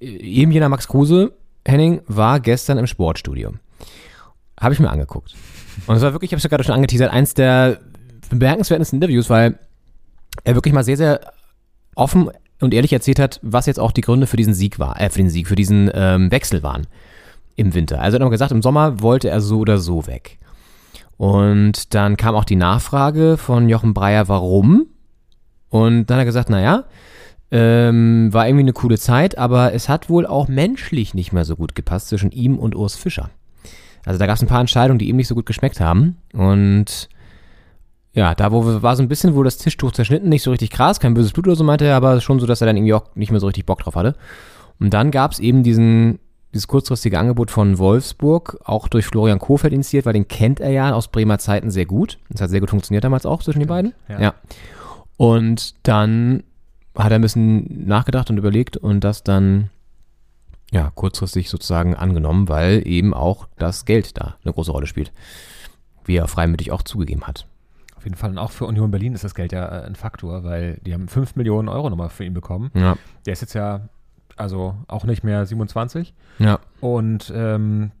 äh, eben jener Max Kruse, Henning, war gestern im Sportstudio. Habe ich mir angeguckt. Und es war wirklich, ich habe es ja gerade schon angeteasert, eins der bemerkenswertesten Interviews, weil er wirklich mal sehr, sehr offen und ehrlich erzählt hat, was jetzt auch die Gründe für diesen Sieg war, äh, für den Sieg, für diesen ähm, Wechsel waren im Winter. Also er hat immer gesagt, im Sommer wollte er so oder so weg. Und dann kam auch die Nachfrage von Jochen Breyer, warum? Und dann hat er gesagt, naja, ähm, war irgendwie eine coole Zeit, aber es hat wohl auch menschlich nicht mehr so gut gepasst zwischen ihm und Urs Fischer. Also da gab es ein paar Entscheidungen, die ihm nicht so gut geschmeckt haben. Und ja, da wo war so ein bisschen, wo das Tischtuch zerschnitten, nicht so richtig krass, kein böses Blut oder so meinte er, aber schon so, dass er dann irgendwie auch nicht mehr so richtig Bock drauf hatte. Und dann gab es eben diesen, dieses kurzfristige Angebot von Wolfsburg, auch durch Florian Kohfeldt initiiert, weil den kennt er ja aus Bremer Zeiten sehr gut. Das hat sehr gut funktioniert damals auch zwischen den beiden. ja. Und dann hat er ein bisschen nachgedacht und überlegt und das dann ja kurzfristig sozusagen angenommen, weil eben auch das Geld da eine große Rolle spielt. Wie er freimütig auch zugegeben hat. Auf jeden Fall. Und auch für Union Berlin ist das Geld ja äh, ein Faktor, weil die haben 5 Millionen Euro nochmal für ihn bekommen. Ja. Der ist jetzt ja also auch nicht mehr 27. Ja. Und ähm,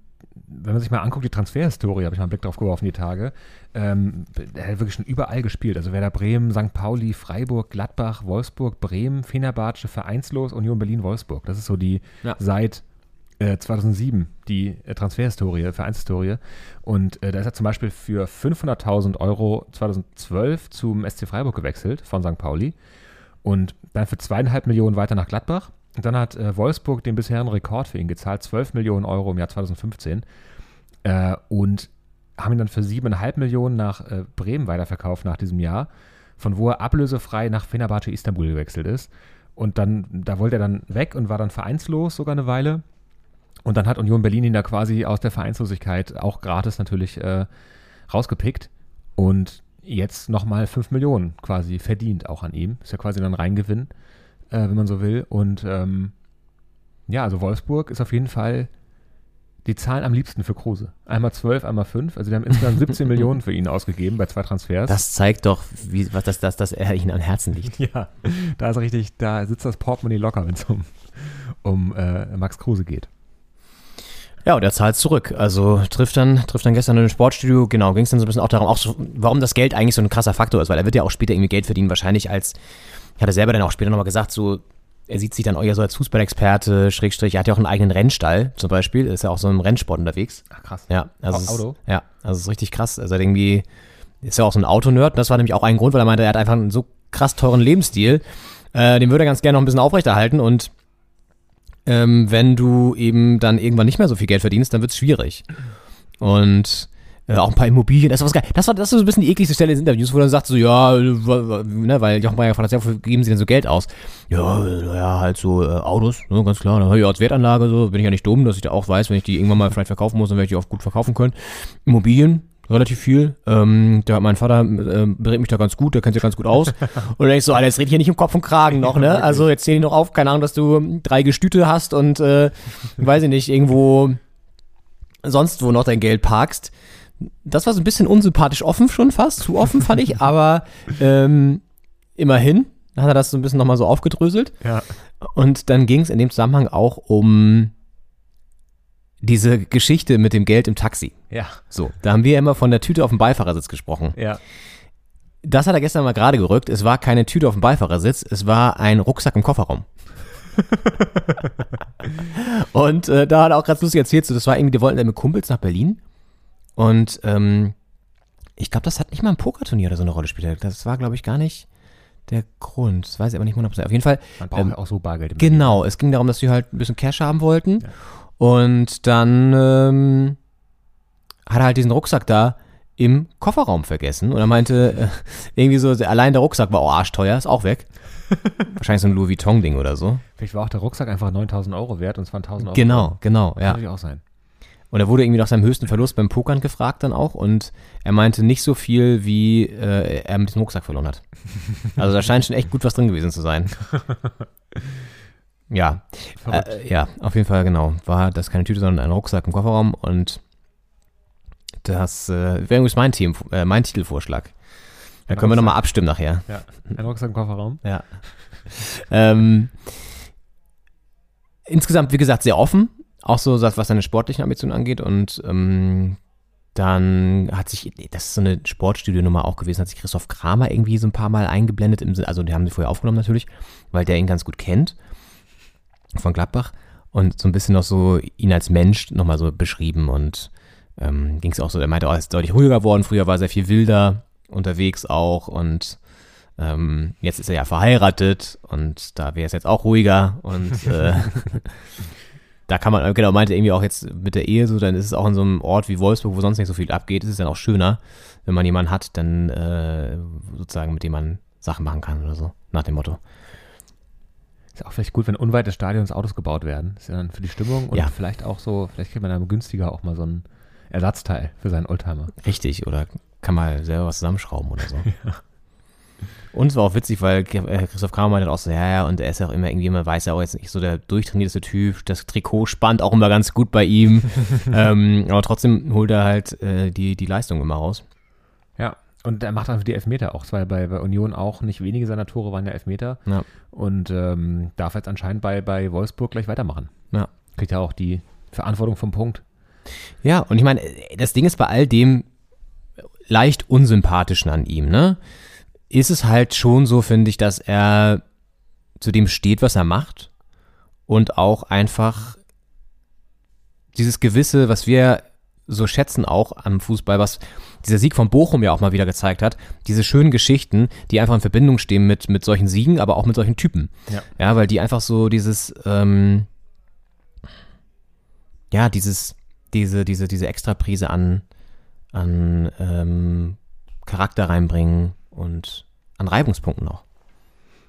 wenn man sich mal anguckt, die Transferhistorie, habe ich mal einen Blick drauf geworfen, die Tage, ähm, der hat wirklich schon überall gespielt. Also Werder Bremen, St. Pauli, Freiburg, Gladbach, Wolfsburg, Bremen, Fenerbahce, Vereinslos, Union Berlin, Wolfsburg. Das ist so die Ja. seit äh, 2007 die äh, Transferhistorie, Vereinshistorie. Und äh, da ist er zum Beispiel für 500.000 Euro 2012 zum SC Freiburg gewechselt von St. Pauli und dann für zweieinhalb Millionen weiter nach Gladbach. Dann hat äh, Wolfsburg den bisherigen Rekord für ihn gezahlt, 12 Millionen Euro im Jahr 2015. Äh, und haben ihn dann für siebeneinhalb Millionen nach äh, Bremen weiterverkauft nach diesem Jahr, von wo er ablösefrei nach Fenerbahce Istanbul gewechselt ist. Und dann, da wollte er dann weg und war dann vereinslos sogar eine Weile. Und dann hat Union Berlin ihn da quasi aus der Vereinslosigkeit auch gratis natürlich äh, rausgepickt. Und jetzt nochmal 5 Millionen quasi verdient auch an ihm. Ist ja quasi dann Reingewinn, äh, wenn man so will. Und ähm, ja, also Wolfsburg ist auf jeden Fall die Zahlen am liebsten für Kruse. Einmal 12, einmal 5. Also die haben insgesamt 17 Millionen für ihn ausgegeben bei zwei Transfers. Das zeigt doch, wie, was das, das, dass er ihnen am Herzen liegt. ja, da ist richtig, da sitzt das Portemonnaie locker, wenn es um, um äh, Max Kruse geht. Ja, und er zahlt zurück. Also trifft dann, trifft dann gestern in einem Sportstudio, genau, ging es dann so ein bisschen auch darum, auch so, warum das Geld eigentlich so ein krasser Faktor ist, weil er wird ja auch später irgendwie Geld verdienen, wahrscheinlich als, ich hatte selber dann auch später nochmal gesagt, so, er sieht sich dann auch eher so als Fußballexperte, Schrägstrich, er hat ja auch einen eigenen Rennstall zum Beispiel, ist ja auch so im Rennsport unterwegs. Ach krass. Ja, also es Auto? Ist, ja, also ist richtig krass. Also er irgendwie, ist ja auch so ein Autonerd, und das war nämlich auch ein Grund, weil er meinte, er hat einfach einen so krass teuren Lebensstil, äh, den würde er ganz gerne noch ein bisschen aufrechterhalten und ähm, wenn du eben dann irgendwann nicht mehr so viel Geld verdienst, dann wird es schwierig. Und äh, auch ein paar Immobilien, das war was geil. Das war, das war so ein bisschen die ekligste Stelle des Interviews, wo dann sagt so, ja, ne, weil Jochen Mayer gefragt hat, ja, wofür geben sie denn so Geld aus? Ja, ja, halt so äh, Autos, ne, ganz klar. Dann, ja, als Wertanlage, so, bin ich ja nicht dumm, dass ich da auch weiß, wenn ich die irgendwann mal vielleicht verkaufen muss, dann werde ich die auch gut verkaufen können. Immobilien, relativ viel. Ähm, der, mein Vater äh, berät mich da ganz gut, der kennt sich ganz gut aus. Und dann denkst du, so, Alter, jetzt red hier nicht im Kopf und Kragen noch, ne? Also jetzt zähl ich noch auf, keine Ahnung, dass du drei Gestüte hast und äh, weiß ich nicht, irgendwo sonst wo noch dein Geld parkst. Das war so ein bisschen unsympathisch offen schon fast, zu offen fand ich, aber ähm, immerhin hat er das so ein bisschen nochmal so aufgedröselt. Ja. Und dann ging es in dem Zusammenhang auch um diese Geschichte mit dem Geld im Taxi. Ja. So, da haben wir immer von der Tüte auf dem Beifahrersitz gesprochen. Ja. Das hat er gestern mal gerade gerückt. Es war keine Tüte auf dem Beifahrersitz, es war ein Rucksack im Kofferraum. und äh, da hat er auch ganz lustig erzählt, so, das war irgendwie, die wollten dann mit Kumpels nach Berlin. Und ähm, ich glaube, das hat nicht mal ein Pokerturnier oder so eine Rolle gespielt. Das war, glaube ich, gar nicht der Grund. Das weiß ich aber nicht 100%. Auf jeden Fall. Man braucht ähm, ja auch so Bargeld. Genau, es ging darum, dass sie halt ein bisschen Cash haben wollten. Und dann ähm, hat er halt diesen Rucksack da im Kofferraum vergessen. Und er meinte, äh, irgendwie so, allein der Rucksack war auch arschteuer, ist auch weg. Wahrscheinlich so ein Louis Vuitton-Ding oder so. Vielleicht war auch der Rucksack einfach 9000 Euro wert und es waren 1000 Euro. Genau, genau, Kann ja. natürlich auch sein. Und er wurde irgendwie nach seinem höchsten Verlust beim Pokern gefragt dann auch. Und er meinte nicht so viel, wie äh, er mit diesem Rucksack verloren hat. Also da scheint schon echt gut was drin gewesen zu sein. Ja, äh, ja, auf jeden Fall genau. War das keine Tüte, sondern ein Rucksack im Kofferraum und das äh, wäre übrigens mein, Themen, äh, mein Titelvorschlag. Da Ein können wir nochmal abstimmen nachher. Ja. Ein Rucksack im Kofferraum. Ja. ähm, insgesamt, wie gesagt, sehr offen. Auch so, was seine sportlichen Ambitionen angeht. Und ähm, dann hat sich, das ist so eine Sportstudio-Nummer auch gewesen, hat sich Christoph Kramer irgendwie so ein paar Mal eingeblendet. Im, also, die haben sie vorher aufgenommen natürlich, weil der ihn ganz gut kennt. Von Gladbach. Und so ein bisschen noch so ihn als Mensch nochmal so beschrieben. Und ähm, ging es auch so, er meinte, oh, er ist deutlich ruhiger geworden. Früher war er sehr viel wilder unterwegs auch. Und ähm, jetzt ist er ja verheiratet und da wäre es jetzt auch ruhiger und äh, da kann man, genau, meinte irgendwie auch jetzt mit der Ehe so, dann ist es auch in so einem Ort wie Wolfsburg, wo sonst nicht so viel abgeht, ist es dann auch schöner, wenn man jemanden hat, dann äh, sozusagen mit dem man Sachen machen kann oder so, nach dem Motto. Ist auch vielleicht gut, wenn unweit des Stadions Autos gebaut werden. Ist ja dann für die Stimmung und Ja. vielleicht auch so, vielleicht kriegt man dann günstiger auch mal so ein Ersatzteil für seinen Oldtimer. Richtig, oder kann mal selber was zusammenschrauben oder so. Und es war auch witzig, weil äh, Christoph Kramer meinte auch so, ja, ja, und er ist ja auch immer irgendwie, man weiß ja auch jetzt nicht so der durchtrainierteste Typ. Das Trikot spannt auch immer ganz gut bei ihm. ähm, aber trotzdem holt er halt äh, die, die Leistung immer raus. Ja. Und er macht einfach die Elfmeter auch. Ja bei, bei Union auch nicht wenige seiner Tore waren ja Elfmeter. Ja. Und ähm, darf jetzt anscheinend bei, bei Wolfsburg gleich weitermachen. Ja. Kriegt ja auch die Verantwortung vom Punkt. Ja, und ich meine, das Ding ist bei all dem leicht unsympathischen an ihm, ne? Ist es halt schon so, finde ich, dass er zu dem steht, was er macht und auch einfach dieses gewisse, was wir so schätzen auch am Fußball, was dieser Sieg von Bochum ja auch mal wieder gezeigt hat, diese schönen Geschichten, die einfach in Verbindung stehen mit, mit solchen Siegen, aber auch mit solchen Typen. Ja. Ja, weil die einfach so dieses, ähm, ja, dieses, diese, diese, diese Extraprise an, an ähm, Charakter reinbringen und an Reibungspunkten auch.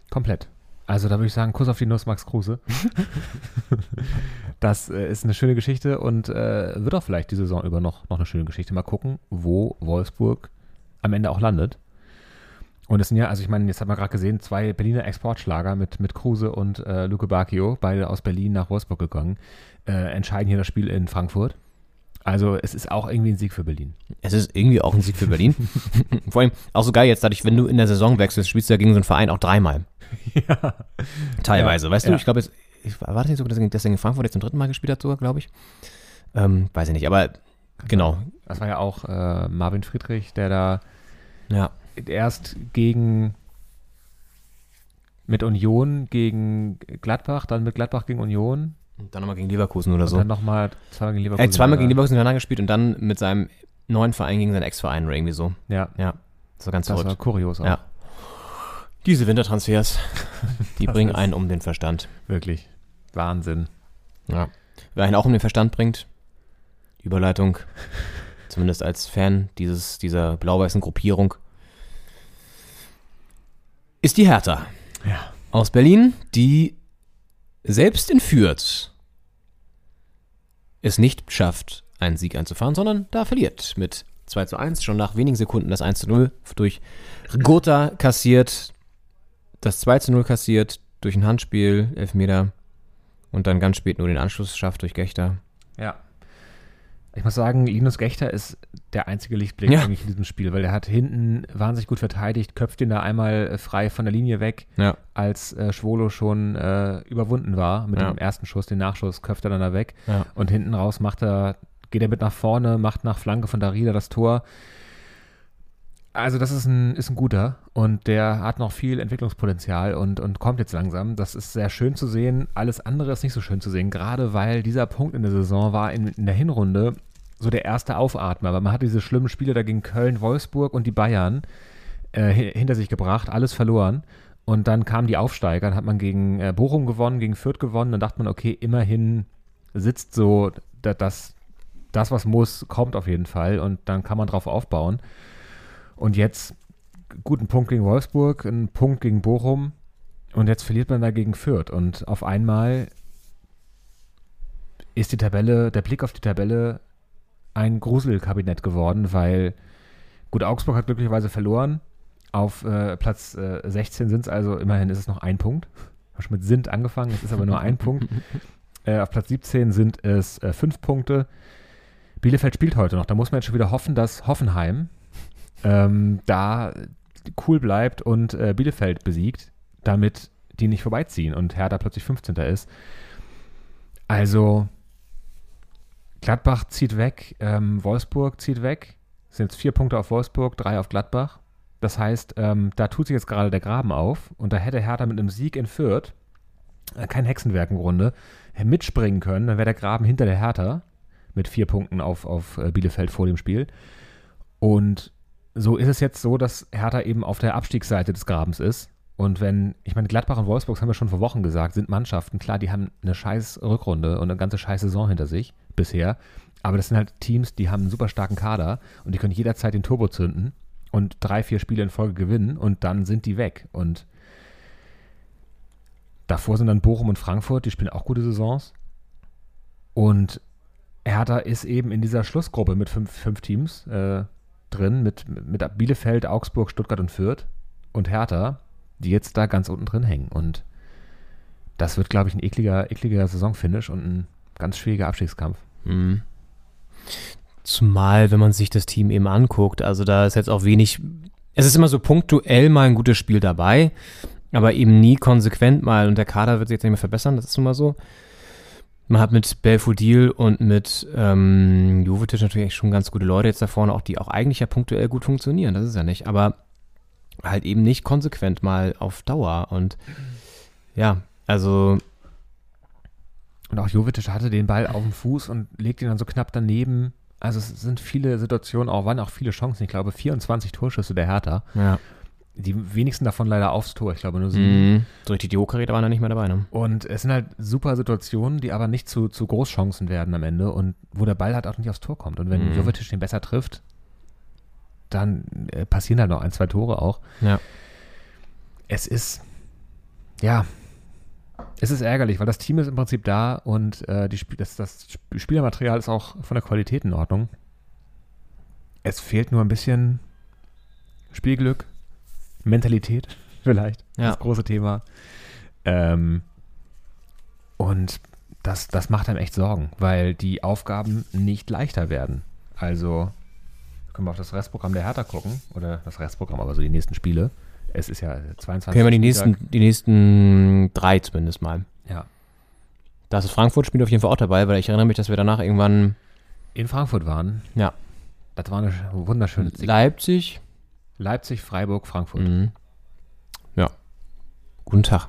Komplett. Also da würde ich sagen, Kuss auf die Nuss, Max Kruse. das äh, ist eine schöne Geschichte und äh, wird auch vielleicht die Saison über noch, noch eine schöne Geschichte. Mal gucken, wo Wolfsburg am Ende auch landet. Und es sind ja, also ich meine, jetzt hat man gerade gesehen, zwei Berliner Exportschlager mit, mit Kruse und äh, Luke Bacchio, beide aus Berlin nach Wolfsburg gegangen, äh, entscheiden hier das Spiel in Frankfurt. Also es ist auch irgendwie ein Sieg für Berlin. Es ist irgendwie auch ein Sieg für Berlin. Vor allem auch so geil jetzt, dadurch, wenn du in der Saison wechselst, spielst du ja gegen so einen Verein auch dreimal. Ja. Teilweise, weißt du? Ja. Ich glaube, jetzt, ich, war das nicht so, dass er dass in Frankfurt jetzt zum dritten Mal gespielt hat, sogar, glaube ich. Ähm, weiß ich nicht, aber genau. Das war ja auch äh, Marvin Friedrich, der da Ja. erst gegen mit Union gegen Gladbach, dann mit Gladbach gegen Union Und dann nochmal gegen Leverkusen oder und so. dann nochmal zweimal gegen Er Leverkusen. hat zweimal gegen Leverkusen hintereinander gespielt und dann mit seinem neuen Verein gegen seinen Ex-Verein oder irgendwie so. Ja, Ja, das war ganz das war verrückt. kurios auch. Ja. Diese Wintertransfers, die Das bringen einen um den Verstand. Wirklich. Wahnsinn. Ja. Wer einen auch um den Verstand bringt, Überleitung, zumindest als Fan dieses, dieser blau-weißen Gruppierung, ist die Hertha. Ja. Aus Berlin, die selbst in Fürth es nicht schafft, einen Sieg einzufahren, sondern da verliert mit 2 zu 1, schon nach wenigen Sekunden das 1 zu 0 durch Gotha kassiert, das 2 zu 0 kassiert durch ein Handspiel, Elfmeter und dann ganz spät nur den Anschluss schafft durch Gechter. Ja. Ich muss sagen, Linus Gechter ist der einzige Lichtblick Ja. eigentlich in diesem Spiel, weil er hat hinten wahnsinnig gut verteidigt, köpft ihn da einmal äh, frei von der Linie weg, Ja. als äh, Schwolo schon äh, überwunden war mit Ja. dem ersten Schuss, den Nachschuss köpft er dann da weg und hinten raus macht er, geht er mit nach vorne, macht nach Flanke von Darida das Tor. Also das ist ein, ist ein guter und der hat noch viel Entwicklungspotenzial und, und kommt jetzt langsam. Das ist sehr schön zu sehen. Alles andere ist nicht so schön zu sehen, gerade weil dieser Punkt in der Saison war in, in der Hinrunde so der erste Aufatmer, weil man hat diese schlimmen Spiele da gegen Köln, Wolfsburg und die Bayern äh, hi- hinter sich gebracht, alles verloren. Und dann kamen die Aufsteiger, dann hat man gegen äh, Bochum gewonnen, gegen Fürth gewonnen, dann dachte man, okay, immerhin sitzt so, da- das, das, was muss, kommt auf jeden Fall und dann kann man drauf aufbauen. Und jetzt guten Punkt gegen Wolfsburg, einen Punkt gegen Bochum und jetzt verliert man da gegen Fürth. Und auf einmal ist die Tabelle, der Blick auf die Tabelle ein Gruselkabinett geworden, weil gut, Augsburg hat glücklicherweise verloren. Auf äh, Platz äh, 16 sind es also, immerhin ist es noch ein Punkt. Habe schon mit sind angefangen, es ist aber nur ein Punkt. Äh, auf Platz 17 sind es äh, fünf Punkte. Bielefeld spielt heute noch. Da muss man jetzt schon wieder hoffen, dass Hoffenheim ähm, da cool bleibt und äh, Bielefeld besiegt, damit die nicht vorbeiziehen und Hertha plötzlich 15. ist. Also Gladbach zieht weg, ähm, Wolfsburg zieht weg. Es sind jetzt vier Punkte auf Wolfsburg, drei auf Gladbach. Das heißt, ähm, da tut sich jetzt gerade der Graben auf und da hätte Hertha mit einem Sieg in Fürth, äh, kein Hexenwerk im Grunde, äh, mitspringen können. Dann wäre der Graben hinter der Hertha mit vier Punkten auf, auf äh, Bielefeld vor dem Spiel. Und so ist es jetzt so, dass Hertha eben auf der Abstiegsseite des Grabens ist Und wenn, ich meine, Gladbach und Wolfsburg, haben wir schon vor Wochen gesagt, sind Mannschaften, klar, die haben eine scheiß Rückrunde und eine ganze scheiß Saison hinter sich bisher. Aber das sind halt Teams, die haben einen super starken Kader und die können jederzeit den Turbo zünden und drei, vier Spiele in Folge gewinnen und dann sind die weg. Und davor sind dann Bochum und Frankfurt, die spielen auch gute Saisons. Und Hertha ist eben in dieser Schlussgruppe mit fünf, fünf Teams äh, drin, mit, mit Bielefeld, Augsburg, Stuttgart und Fürth und Hertha, die jetzt da ganz unten drin hängen. Und das wird, glaube ich, ein ekliger, ekliger Saisonfinish und ein ganz schwieriger Abstiegskampf. Mhm. Zumal, wenn man sich das Team eben anguckt, also da ist jetzt auch wenig, es ist immer so punktuell mal ein gutes Spiel dabei, aber eben nie konsequent mal und der Kader wird sich jetzt nicht mehr verbessern, das ist nun mal so. Man hat mit Belfodil und mit ähm, Jovetic natürlich schon ganz gute Leute jetzt da vorne, auch die auch eigentlich ja punktuell gut funktionieren, das ist ja nicht, aber halt eben nicht konsequent mal auf Dauer und ja, also Und auch Jovetic hatte den Ball auf dem Fuß und legt ihn dann so knapp daneben. Also es sind viele Situationen, auch waren auch viele Chancen. Ich glaube 24 Torschüsse der Hertha. ja. Die wenigsten davon leider aufs Tor. Ich glaube nur sieben. Mhm. So richtig die Hochkaräter waren da nicht mehr dabei, ne? Und es sind halt super Situationen, die aber nicht zu, zu Großchancen werden am Ende und wo der Ball halt auch nicht aufs Tor kommt. Und wenn Mhm. Jovetic den besser trifft, dann äh, passieren halt noch ein, zwei Tore auch. Ja. Es ist, ja, es ist ärgerlich, weil das Team ist im Prinzip da und äh, die das, das Sp- Spielermaterial ist auch von der Qualität in Ordnung. Es fehlt nur ein bisschen Spielglück, Mentalität vielleicht, Ja. das große Thema. Ähm, und das, das macht einem echt Sorgen, weil die Aufgaben nicht leichter werden. Also können wir auf das Restprogramm der Hertha gucken, oder das Restprogramm, aber so die nächsten Spiele. Es ist ja 22. Können wir die nächsten, die nächsten drei zumindest mal. Ja. Da ist Frankfurt spielt auf jeden Fall auch dabei, weil ich erinnere mich, dass wir danach irgendwann in Frankfurt waren. Ja. Das war eine sch- wunderschöne Zeit. Leipzig. Leipzig, Freiburg, Frankfurt. Mhm. Ja. Guten Tag.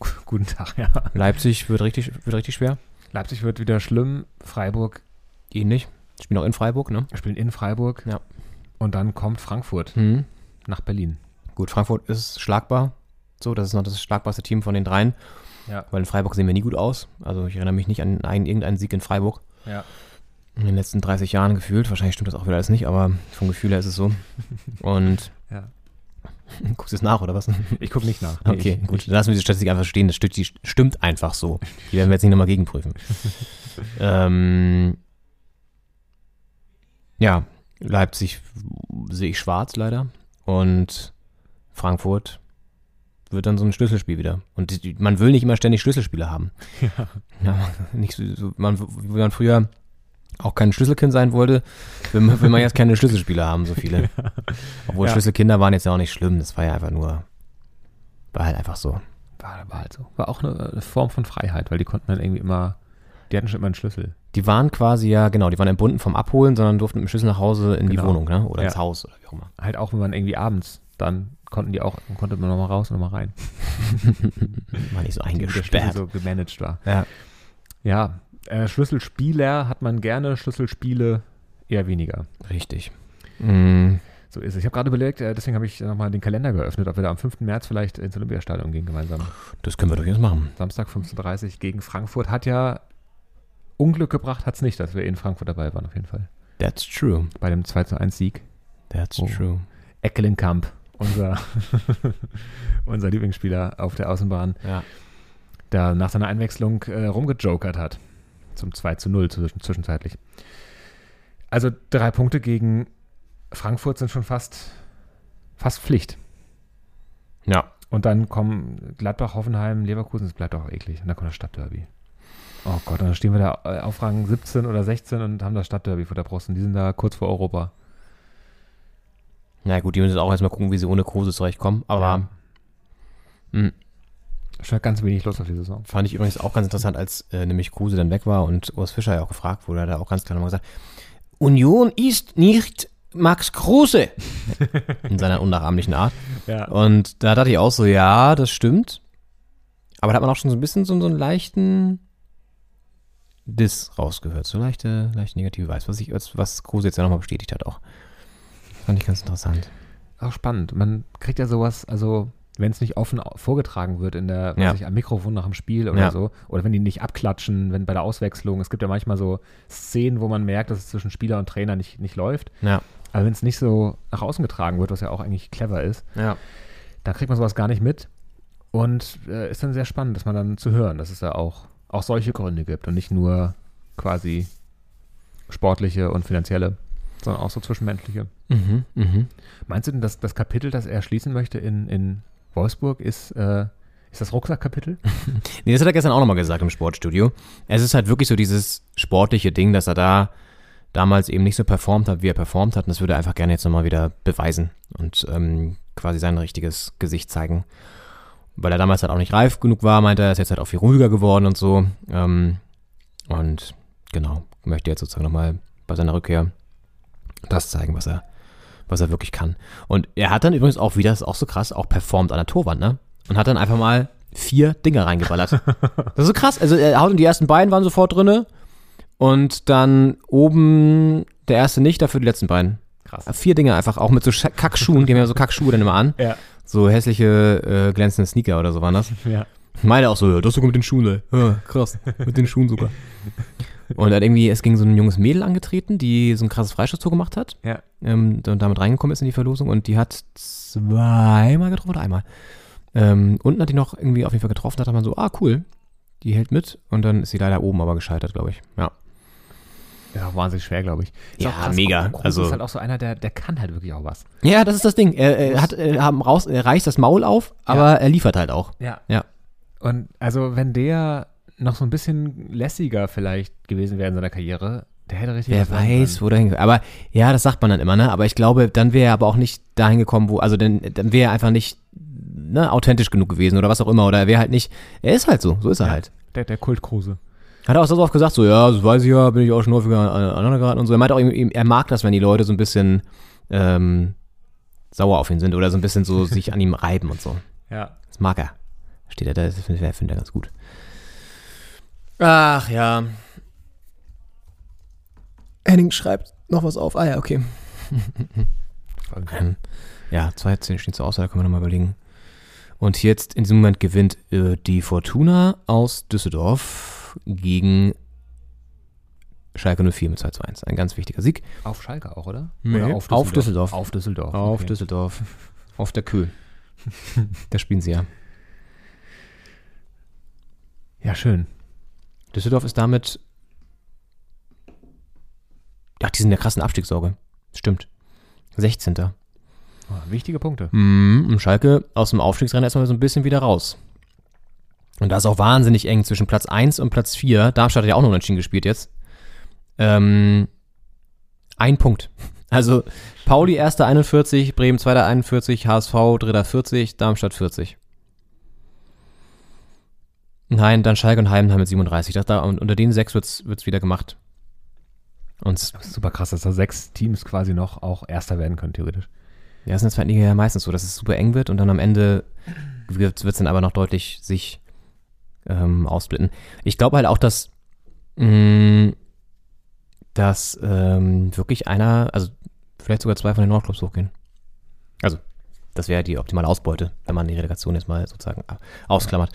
Guten Tag, ja. Leipzig wird richtig, wird richtig schwer. Leipzig wird wieder schlimm. Freiburg Ähnlich. Spielen auch in Freiburg, ne? spielen in Freiburg. Ja. Und dann kommt Frankfurt Mhm. nach Berlin. Gut, Frankfurt ist schlagbar. So, das ist noch das schlagbarste Team von den dreien. Ja. Weil in Freiburg sehen wir nie gut aus. Also ich erinnere mich nicht an einen, irgendeinen Sieg in Freiburg. Ja. In den letzten 30 Jahren gefühlt. Wahrscheinlich stimmt das auch wieder alles nicht, aber vom Gefühl her ist es so. Und Ja. guckst du es nach, oder was? Ich gucke nicht nach. Nee, Okay, ich, gut. Dann lassen wir diese Statistik einfach stehen. Das stimmt, einfach so. Die werden wir jetzt nicht nochmal gegenprüfen. ähm, ja, Leipzig sehe ich schwarz leider. Und Frankfurt wird dann so ein Schlüsselspiel wieder. Und die, man will nicht immer ständig Schlüsselspiele haben. Ja. Ja, nicht so, so man, wie man früher auch kein Schlüsselkind sein wollte, will man, will man jetzt keine Schlüsselspiele haben, so viele. Obwohl Ja. Schlüsselkinder waren jetzt ja auch nicht schlimm. Das war ja einfach nur, war halt einfach so. War, war halt so. War auch eine, eine Form von Freiheit, weil die konnten dann irgendwie immer, die hatten schon immer einen Schlüssel. Die waren quasi ja, genau, die waren entbunden vom Abholen, sondern durften mit dem Schlüssel nach Hause in die Genau. Wohnung, ne? Oder Ja. ins Haus oder wie auch immer. Halt auch, wenn man irgendwie abends, dann konnten die auch, konnte man nochmal raus und nochmal rein. War nicht so Die- eingesperrt. so gemanagt war. Ja. Ja, äh, Schlüsselspieler hat man gerne, Schlüsselspiele eher weniger. Richtig. Mm, So ist es. Ich habe gerade überlegt, äh, deswegen habe ich nochmal den Kalender geöffnet, ob wir da am 5. März vielleicht ins Olympiastadion gehen gemeinsam. das können wir durchaus machen. Samstag 15.30 Uhr gegen Frankfurt. Hat ja Unglück gebracht, hat es nicht, dass wir in Frankfurt dabei waren, auf jeden Fall. That's true. Bei dem 2 zu 1 Sieg. That's Oh. true. Eckelenkamp, unser, unser Lieblingsspieler auf der Außenbahn, Ja. der nach seiner Einwechslung äh, rumgejokert hat. Zum 2 zu 0 zwischen, zwischenzeitlich. Also drei Punkte gegen Frankfurt sind schon fast, fast Pflicht. Ja. Und dann kommen Gladbach, Hoffenheim, Leverkusen, das bleibt auch eklig. Und dann kommt das Stadtderby. Oh Gott, und dann stehen wir da äh, auf Rang 17 oder 16 und haben das Stadtderby vor der Brust. Und die sind da kurz vor Europa. Na gut, die müssen auch erstmal gucken, wie sie ohne Kruse zurechtkommen. Aber Schon ganz wenig los auf die Saison. fand ich übrigens auch ganz interessant, als äh, nämlich Kruse dann weg war und Urs Fischer ja auch gefragt wurde, hat er auch ganz klar nochmal gesagt, Union ist nicht Max Kruse. In seiner unnachahmlichen Art. Ja. Und da dachte ich auch so, ja, das stimmt. Aber da hat man auch schon so ein bisschen so, so einen leichten Diss rausgehört. So leichte, leicht negative Weiß, was, ich, was Kruse jetzt ja nochmal bestätigt hat auch. Fand ich ganz interessant. Auch spannend. Man kriegt ja sowas, also wenn es nicht offen vorgetragen wird in der, Ja. ich, am Mikrofon nach dem Spiel oder Ja. so, oder wenn die nicht abklatschen, wenn bei der Auswechslung, es gibt ja manchmal so Szenen, wo man merkt, dass es zwischen Spieler und Trainer nicht, nicht läuft. Ja. Aber wenn es nicht so nach außen getragen wird, was ja auch eigentlich clever ist, Ja. da kriegt man sowas gar nicht mit. Und äh, ist dann sehr spannend, dass man dann zu hören, dass es ja auch, auch solche Gründe gibt und nicht nur quasi sportliche und finanzielle, sondern auch so zwischenmenschliche. Mhm, mhm. Meinst du denn, dass das Kapitel, das er schließen möchte in, in Wolfsburg, ist, äh, ist das Rucksackkapitel? Nee, das hat er gestern auch nochmal gesagt im Sportstudio. Es ist halt wirklich so dieses sportliche Ding, dass er da damals eben nicht so performt hat, wie er performt hat. Und das würde er einfach gerne jetzt nochmal wieder beweisen und ähm, quasi sein richtiges Gesicht zeigen. Weil er damals halt auch nicht reif genug war, meinte er, ist jetzt halt auch viel ruhiger geworden und so. Ähm, und genau, möchte jetzt sozusagen nochmal bei seiner Rückkehr das zeigen, was er, was er wirklich kann. Und er hat dann übrigens auch wieder, das ist auch so krass, auch performt an der Torwand, ne? Und hat dann einfach mal vier Dinger reingeballert. Das ist so krass. Also er haut die ersten beiden waren sofort drinne und dann oben der erste nicht, dafür die letzten beiden. Krass. Vier Dinger einfach, auch mit so Kackschuhen, die haben ja so Kackschuhe dann immer an. Ja. So hässliche äh, glänzende Sneaker oder so waren das. Ja. Meine auch so, ja, das sogar mit den Schuhen, ey. Ja, krass, mit den Schuhen sogar. Und hat irgendwie, es ging so ein junges Mädel angetreten, die so ein krasses Freistoßtor gemacht hat. Ja. Ähm, und damit reingekommen ist in die Verlosung und die hat zweimal getroffen oder einmal. Ähm, unten hat die noch irgendwie auf jeden Fall getroffen, da hat man so, ah, cool. Die hält mit und dann ist sie leider oben aber gescheitert, glaube ich. Ja. Auch wahnsinnig schwer, glaube ich. Ist Ja, krass. mega. Kruse Also- ist halt auch so einer, der, der kann halt wirklich auch was. Ja, das ist das Ding. Er, er hat, er, haben raus, er reißt das Maul auf, aber er liefert halt auch. Ja. Ja. Und also, wenn der noch so ein bisschen lässiger vielleicht gewesen wäre in seiner Karriere, der hätte richtig Wer weiß, können. wo hingeht. Aber ja, das sagt man dann immer, ne? Aber ich glaube, dann wäre er aber auch nicht dahin gekommen, wo, also dann, dann wäre er einfach nicht ne, authentisch genug gewesen oder was auch immer. Oder er wäre halt nicht, er ist halt so, so ist er halt. Der, der Kult Kruse. Hat er auch so oft gesagt, so, ja, das weiß ich ja, bin ich auch schon häufiger aneinander geraten und so. Er meint auch, ihm- er mag das, wenn die Leute so ein bisschen ähm, sauer auf ihn sind oder so ein bisschen so sich an ihm reiben und so. Ja. Das mag er. Steht er da, das findet er, findet er ganz gut. Ach ja. Henning schreibt noch was auf. Ah ja, okay. ähm, ja, zwei Szenen stehen zur Auswahl, da können wir nochmal überlegen. Und jetzt in diesem Moment gewinnt äh, die Fortuna aus Düsseldorf gegen Schalke 04 mit 2 zu 1. Ein ganz wichtiger Sieg. Auf Schalke auch, oder? Nee, oder auf Düsseldorf. Auf Düsseldorf. Auf okay. Düsseldorf. Auf der Kühl. da spielen sie ja. Ja, schön. Düsseldorf ist damit. Ach, die sind in der krassen Abstiegssorge. Stimmt. 16. Oh, wichtige Punkte. Mhm, und Schalke aus dem Aufstiegsrennen erstmal so ein bisschen wieder raus. Und da ist auch wahnsinnig eng zwischen Platz 1 und Platz 4. Darmstadt hat ja auch noch unentschieden gespielt jetzt. Ähm, ein Punkt. Also Pauli erster 41, Bremen zweiter 41, HSV dritter 40, Darmstadt 40. Nein, dann Schalke und Heidenheim mit 37. Das da, und unter den sechs wird's, wird's wieder gemacht. Und Das ist super krass, dass da sechs Teams quasi noch auch Erster werden können, theoretisch. Ja, ist in der zweiten Liga ja meistens so, dass es super eng wird und dann am Ende wird es dann aber noch deutlich sich ähm, aufsplitten. Ich glaube halt auch, dass, mh, dass ähm, wirklich einer, also vielleicht sogar zwei von den Nordclubs hochgehen. Also, das wäre die optimale Ausbeute, wenn man die Relegation jetzt mal sozusagen äh, ausklammert.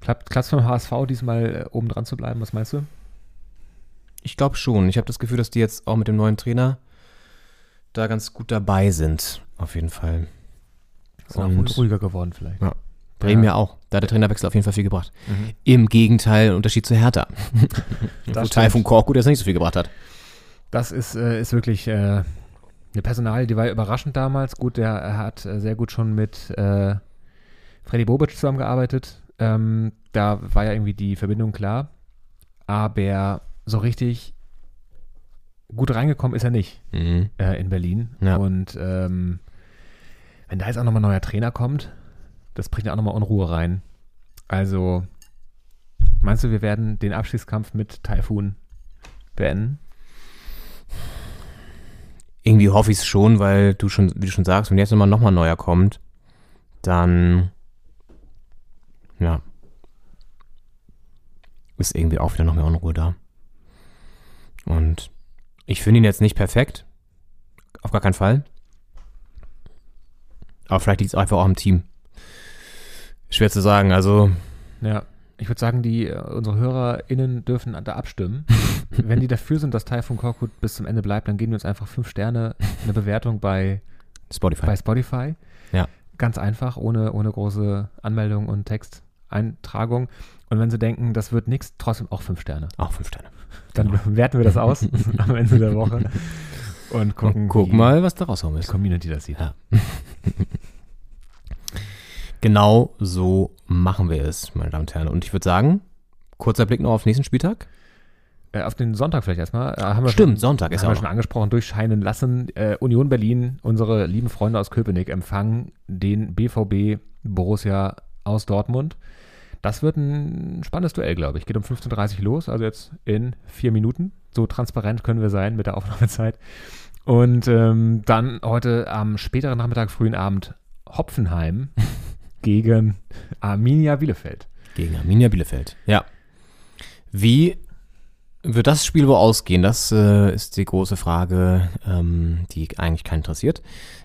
Klappt es vom HSV diesmal äh, oben dran zu bleiben, was meinst du? Ich glaube schon. Ich habe das Gefühl, dass die jetzt auch mit dem neuen Trainer da ganz gut dabei sind. Auf jeden Fall. Ist auch gut ruhiger geworden vielleicht. Ja. Bremen ja. Ja. auch. Da hat der Trainerwechsel auf jeden Fall viel gebracht. Mhm. Im Gegenteil, Unterschied zu Hertha. Das Teil von Korkut jetzt nicht so viel gebracht hat. Das ist, äh, ist wirklich äh, eine Personal, die war überraschend damals. Gut, der er hat äh, sehr gut schon mit äh, Freddy Bobic zusammengearbeitet. Ähm, da war ja irgendwie die Verbindung klar. Aber so richtig gut reingekommen ist er nicht Mhm. äh, in Berlin. Ja. Und ähm, wenn da jetzt auch nochmal ein neuer Trainer kommt, das bringt ja auch nochmal Unruhe rein. Also, meinst du, wir werden den Abstiegskampf mit Taifun beenden? Irgendwie hoffe ich es schon, weil du schon, wie du schon sagst, wenn jetzt nochmal noch mal ein neuer kommt, dann ja, ist irgendwie auch wieder noch mehr Unruhe da. Und ich finde ihn jetzt nicht perfekt. Auf gar keinen Fall. Aber vielleicht liegt es einfach auch am Team. Schwer zu sagen. Also, Ja. Ich würde sagen, die, äh, unsere HörerInnen dürfen da abstimmen. Wenn die dafür sind, dass Typhoon Korkut bis zum Ende bleibt, dann geben wir uns einfach fünf Sterne, eine Bewertung bei, Spotify. bei Spotify. Ja. Ganz einfach, ohne, ohne große Anmeldung und Texteintragung. Und wenn sie denken, das wird nichts, trotzdem auch fünf Sterne. Auch fünf Sterne. Dann werten wir das aus am Ende der Woche und gucken, Und guck mal, was da rauskommen die. Community das sieht. Ja. Genau so machen wir es, meine Damen und Herren. Und ich würde sagen, kurzer Blick noch auf den nächsten Spieltag. Äh, auf den Sonntag vielleicht erstmal. Äh, haben wir Stimmt, schon, Sonntag ist haben auch wir schon angesprochen, durchscheinen lassen. Äh, Union Berlin, unsere lieben Freunde aus Köpenick, empfangen den BVB Borussia aus Dortmund. Das wird ein spannendes Duell, glaube ich. Geht um 15.30 Uhr los, also jetzt in vier Minuten. So transparent können wir sein mit der Aufnahmezeit. Und ähm, dann heute am späteren Nachmittag, frühen Abend Hopfenheim gegen Arminia Bielefeld. Gegen Arminia Bielefeld. Ja. Wie wird das Spiel wohl ausgehen? Das äh, ist die große Frage, ähm, die eigentlich keinen interessiert.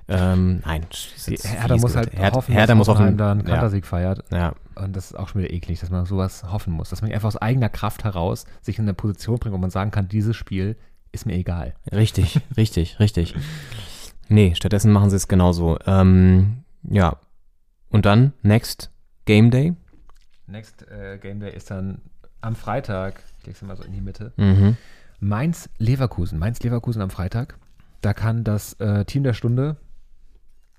Ähm, nein, fies muss halt Hertha, hoffen, dass muss hoffen, einen ja, Kantersieg feiert. ja, Und das ist auch schon wieder eklig, dass man sowas hoffen muss. Dass man einfach aus eigener Kraft heraus sich in eine Position bringt, wo man sagen kann, dieses Spiel ist mir egal. richtig, richtig, richtig. Nee, stattdessen machen sie es genauso. Ähm, ja. Und dann, next Game Day. Next äh, Game Day ist dann am Freitag, ich lege es mal so in die Mitte, Mhm. Mainz-Leverkusen. Mainz-Leverkusen am Freitag. Da kann das äh, Team der Stunde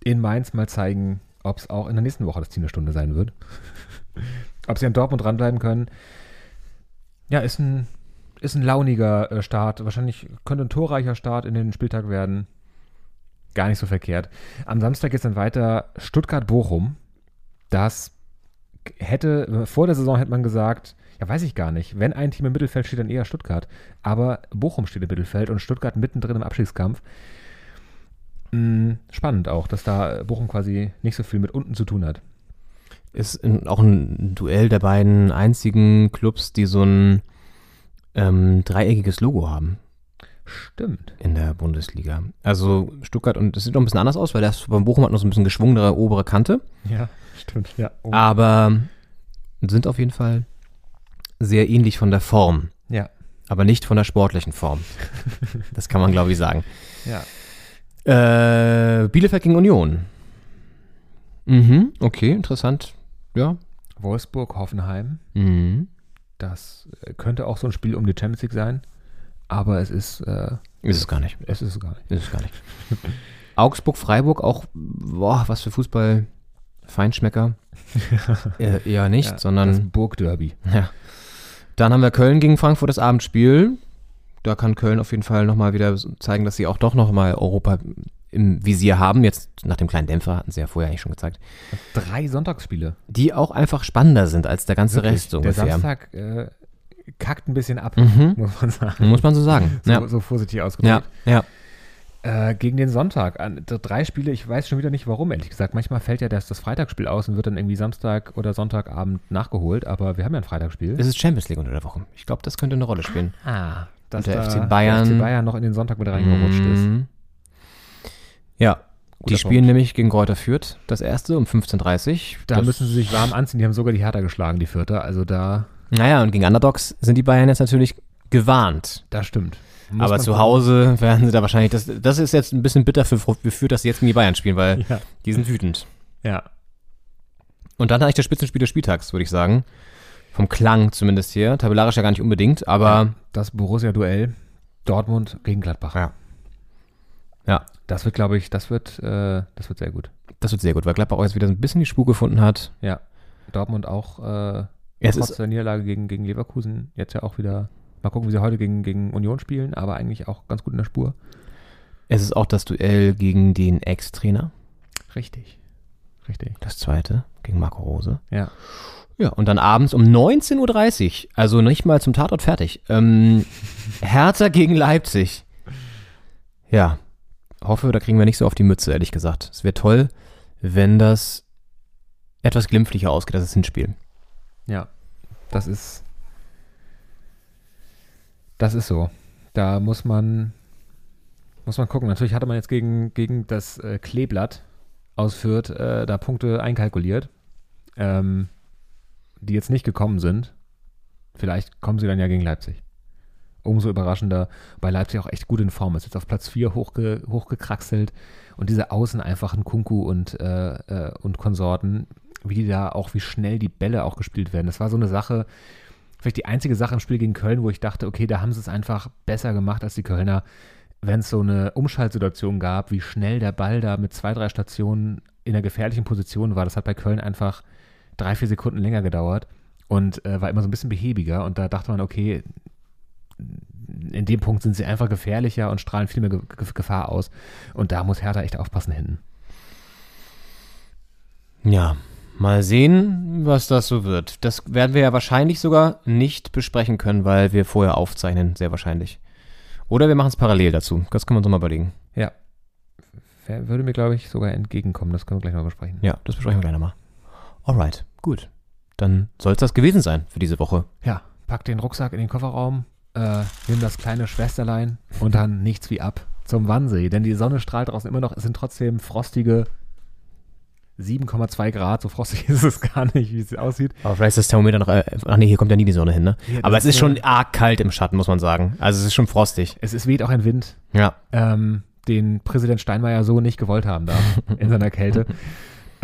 in Mainz mal zeigen, ob es auch in der nächsten Woche das Team der Stunde sein wird. ob sie an Dortmund dranbleiben können. Ja, ist ein, ist ein launiger äh, Start. Wahrscheinlich könnte ein torreicher Start in den Spieltag werden. Gar nicht so verkehrt. Am Samstag geht es dann weiter Stuttgart-Bochum. Das hätte, vor der Saison hätte man gesagt, ja, weiß ich gar nicht. Wenn ein Team im Mittelfeld steht, dann eher Stuttgart. Aber Bochum steht im Mittelfeld und Stuttgart mittendrin im Abstiegskampf. Spannend auch, dass da Bochum quasi nicht so viel mit unten zu tun hat. Ist ein, auch ein Duell der beiden einzigen Clubs, die so ein ähm, dreieckiges Logo haben Stimmt. in der Bundesliga. Also Stuttgart und das sieht noch ein bisschen anders aus, weil das beim Bochum hat noch so ein bisschen geschwungenere obere Kante. Ja, stimmt. Ja. Oh. Aber sind auf jeden Fall sehr ähnlich von der Form, Ja. aber nicht von der sportlichen Form. Das kann man, glaube ich, sagen. Ja. Äh, Bielefeld gegen Union. Mhm, okay, interessant. Ja. Wolfsburg, Hoffenheim. Mhm. Das äh, könnte auch so ein Spiel um die Champions League sein. Aber es ist, äh, Ist es gar nicht. es ist es gar nicht. Ist es gar nicht. Augsburg, Freiburg, auch, boah, was für Fußball. Feinschmecker. äh, eher nicht, Ja, sondern. Das Burgderby. Ja. Dann haben wir Köln gegen Frankfurt das Abendspiel. Da kann Köln auf jeden Fall nochmal wieder zeigen, dass sie auch doch nochmal Europa im Visier haben. Jetzt nach dem kleinen Dämpfer hatten sie ja vorher eigentlich schon gezeigt. Drei Sonntagsspiele. Die auch einfach spannender sind als der ganze Wirklich. Rest so Der ungefähr. Samstag äh, kackt ein bisschen ab, Mhm. muss man sagen. Muss man so sagen. So, ja. so vorsichtig ja, ausgedrückt. ja. Äh, gegen den Sonntag. Drei Spiele, ich weiß schon wieder nicht warum, ehrlich gesagt. Manchmal fällt ja das, das Freitagsspiel aus und wird dann irgendwie Samstag oder Sonntagabend nachgeholt, aber wir haben ja ein Freitagsspiel. Es ist Champions League unter der Woche. Ich glaube, das könnte eine Rolle spielen. ah, dass der FC Bayern- der FC Bayern noch in den Sonntag mit reingerutscht ist. Mhm. Ja, die Guter spielen Punkt. nämlich gegen Kräuter Fürth, das erste um 15.30 Uhr. Da das, müssen sie sich warm anziehen. Die haben sogar die Hertha geschlagen, die Vierte. Also da, Naja, und gegen Underdogs sind die Bayern jetzt natürlich gewarnt. das stimmt. Muss Aber zu gucken. Hause werden sie da wahrscheinlich, das, das ist jetzt ein bisschen bitter für, für Fürth, dass sie jetzt gegen die Bayern spielen, weil Ja. die sind wütend. Ja. Und dann eigentlich das Spitzenspiel des Spieltags, würde ich sagen. Vom Klang zumindest hier. Tabellarisch ja gar nicht unbedingt, aber Das Borussia-Duell Dortmund gegen Gladbach. Ja. ja, Das wird, glaube ich, das wird, äh, das wird sehr gut. das wird sehr gut, weil Gladbach auch jetzt wieder so ein bisschen die Spur gefunden hat. Ja. Dortmund auch äh, Es trotz ist, der Niederlage gegen, gegen Leverkusen jetzt ja auch wieder. Mal gucken, wie sie heute gegen, gegen Union spielen, aber eigentlich auch ganz gut in der Spur. es ist auch das Duell gegen den Ex-Trainer. Richtig. Richtig. Das zweite gegen Marco Rose. Ja. Ja, und dann abends um 19.30 Uhr, also nicht mal zum Tatort fertig, ähm, Hertha gegen Leipzig. Ja, hoffe, da kriegen wir nicht so auf die Mütze, ehrlich gesagt. Es wäre toll, wenn das etwas glimpflicher ausgeht als das Hinspiel. Ja. Das ist. Das ist so. Da muss man. Muss man gucken. Natürlich hatte man jetzt gegen, gegen das äh, Kleeblatt aus Fürth äh, da Punkte einkalkuliert, ähm, die jetzt nicht gekommen sind. Vielleicht kommen sie dann ja gegen Leipzig. Umso überraschender, weil Leipzig auch echt gut in Form ist. Jetzt auf Platz 4 hochge, hochgekraxelt und diese Außen einfachen Kunku und, äh, äh, und Konsorten, wie die da auch, wie schnell die Bälle auch gespielt werden. Das war so eine Sache, vielleicht die einzige Sache im Spiel gegen Köln, wo ich dachte, okay, da haben sie es einfach besser gemacht als die Kölner, wenn es so eine Umschaltsituation gab, wie schnell der Ball da mit zwei, drei Stationen in einer gefährlichen Position war. Das hat bei Köln einfach drei, vier Sekunden länger gedauert und äh, war immer so ein bisschen behäbiger. Und da dachte man, okay, in dem Punkt sind sie einfach gefährlicher und strahlen viel mehr Ge Ge Gefahr aus. Und da muss Hertha echt aufpassen hinten. Ja, mal sehen, was das so wird. Das werden wir ja wahrscheinlich sogar nicht besprechen können, weil wir vorher aufzeichnen, sehr wahrscheinlich. Oder wir machen es parallel dazu. Das können wir uns mal überlegen. Ja. Würde mir, glaube ich, sogar entgegenkommen. Das können wir gleich mal besprechen. Ja, das besprechen wir gleich nochmal. Alright, gut. Dann soll es das gewesen sein für diese Woche. Ja, pack den Rucksack in den Kofferraum, äh, nimm das kleine Schwesterlein und dann nichts wie ab zum Wannsee. Denn die Sonne strahlt draußen immer noch. Es sind trotzdem frostige 7,2 Grad. So frostig ist es gar nicht, wie es aussieht. Aber vielleicht ist das Thermometer noch. Äh, ach nee, hier kommt ja nie die Sonne hin, ne? Ja, Aber es ist ist, schon arg kalt im Schatten, muss man sagen. Also es ist schon frostig. Es ist weht auch ein Wind, Ja. ähm, den Präsident Steinmeier so nicht gewollt haben da in seiner Kälte.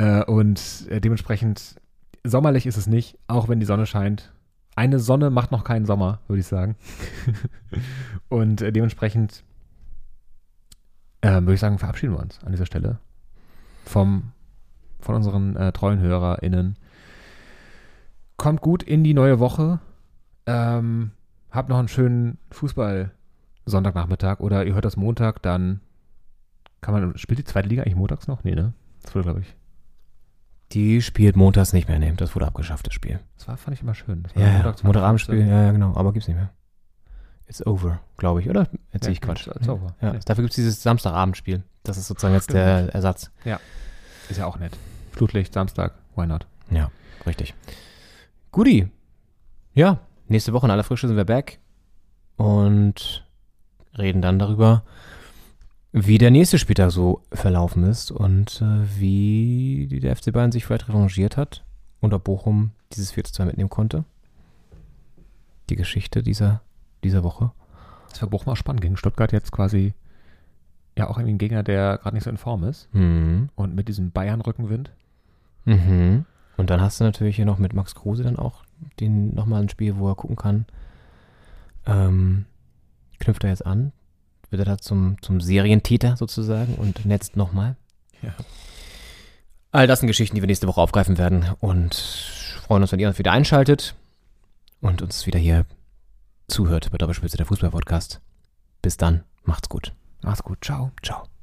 Äh, und äh, dementsprechend sommerlich ist es nicht, auch wenn die Sonne scheint. Eine Sonne macht noch keinen Sommer, würde ich sagen. und äh, dementsprechend ähm, würde ich sagen, verabschieden wir uns an dieser Stelle vom, von unseren äh, treuen HörerInnen. Kommt gut in die neue Woche. Ähm, habt noch einen schönen Fußball-Sonntagnachmittag oder ihr hört das Montag, dann kann man, spielt die zweite Liga eigentlich montags noch? Nee, ne? Das wurde, glaube ich. Die spielt montags nicht mehr, ne? Das wurde abgeschafft, das Spiel. Das war, fand ich immer schön. Das war Ja, ja. Montagabendspiel, ja, ja, genau. Aber gibt's nicht mehr. It's over, glaube ich, oder? Erzähl Ja, ich Quatsch. it's over. Ja, Nee. dafür gibt's dieses Samstagabendspiel. Das ist sozusagen jetzt Stimmt. der Ersatz. Ist ja auch nett. Flutlicht, Samstag, why not? Ja, richtig. Guti. Ja, nächste Woche in aller Frische sind wir back und reden dann darüber, wie der nächste Spieltag so verlaufen ist und äh, wie die- der FC Bayern sich vielleicht revanchiert hat und ob Bochum dieses 4 zu 2 mitnehmen konnte. Die Geschichte dieser, dieser Woche. Das war Bochum auch spannend gegen Stuttgart jetzt quasi ja auch ein Gegner, der gerade nicht so in Form ist. Mhm. Und mit diesem Bayern-Rückenwind. Mhm. Und dann hast du natürlich hier noch mit Max Kruse dann auch den nochmal ein Spiel, wo er gucken kann. Ähm, knüpft er jetzt an, wird er da zum, zum Serientäter sozusagen und netzt nochmal. Ja. All das sind Geschichten, die wir nächste Woche aufgreifen werden und freuen uns, wenn ihr uns wieder einschaltet und uns wieder hier zuhört bei Doppelspitze der Fußball-Podcast. Bis dann, macht's gut. Mach's gut, ciao. Ciao.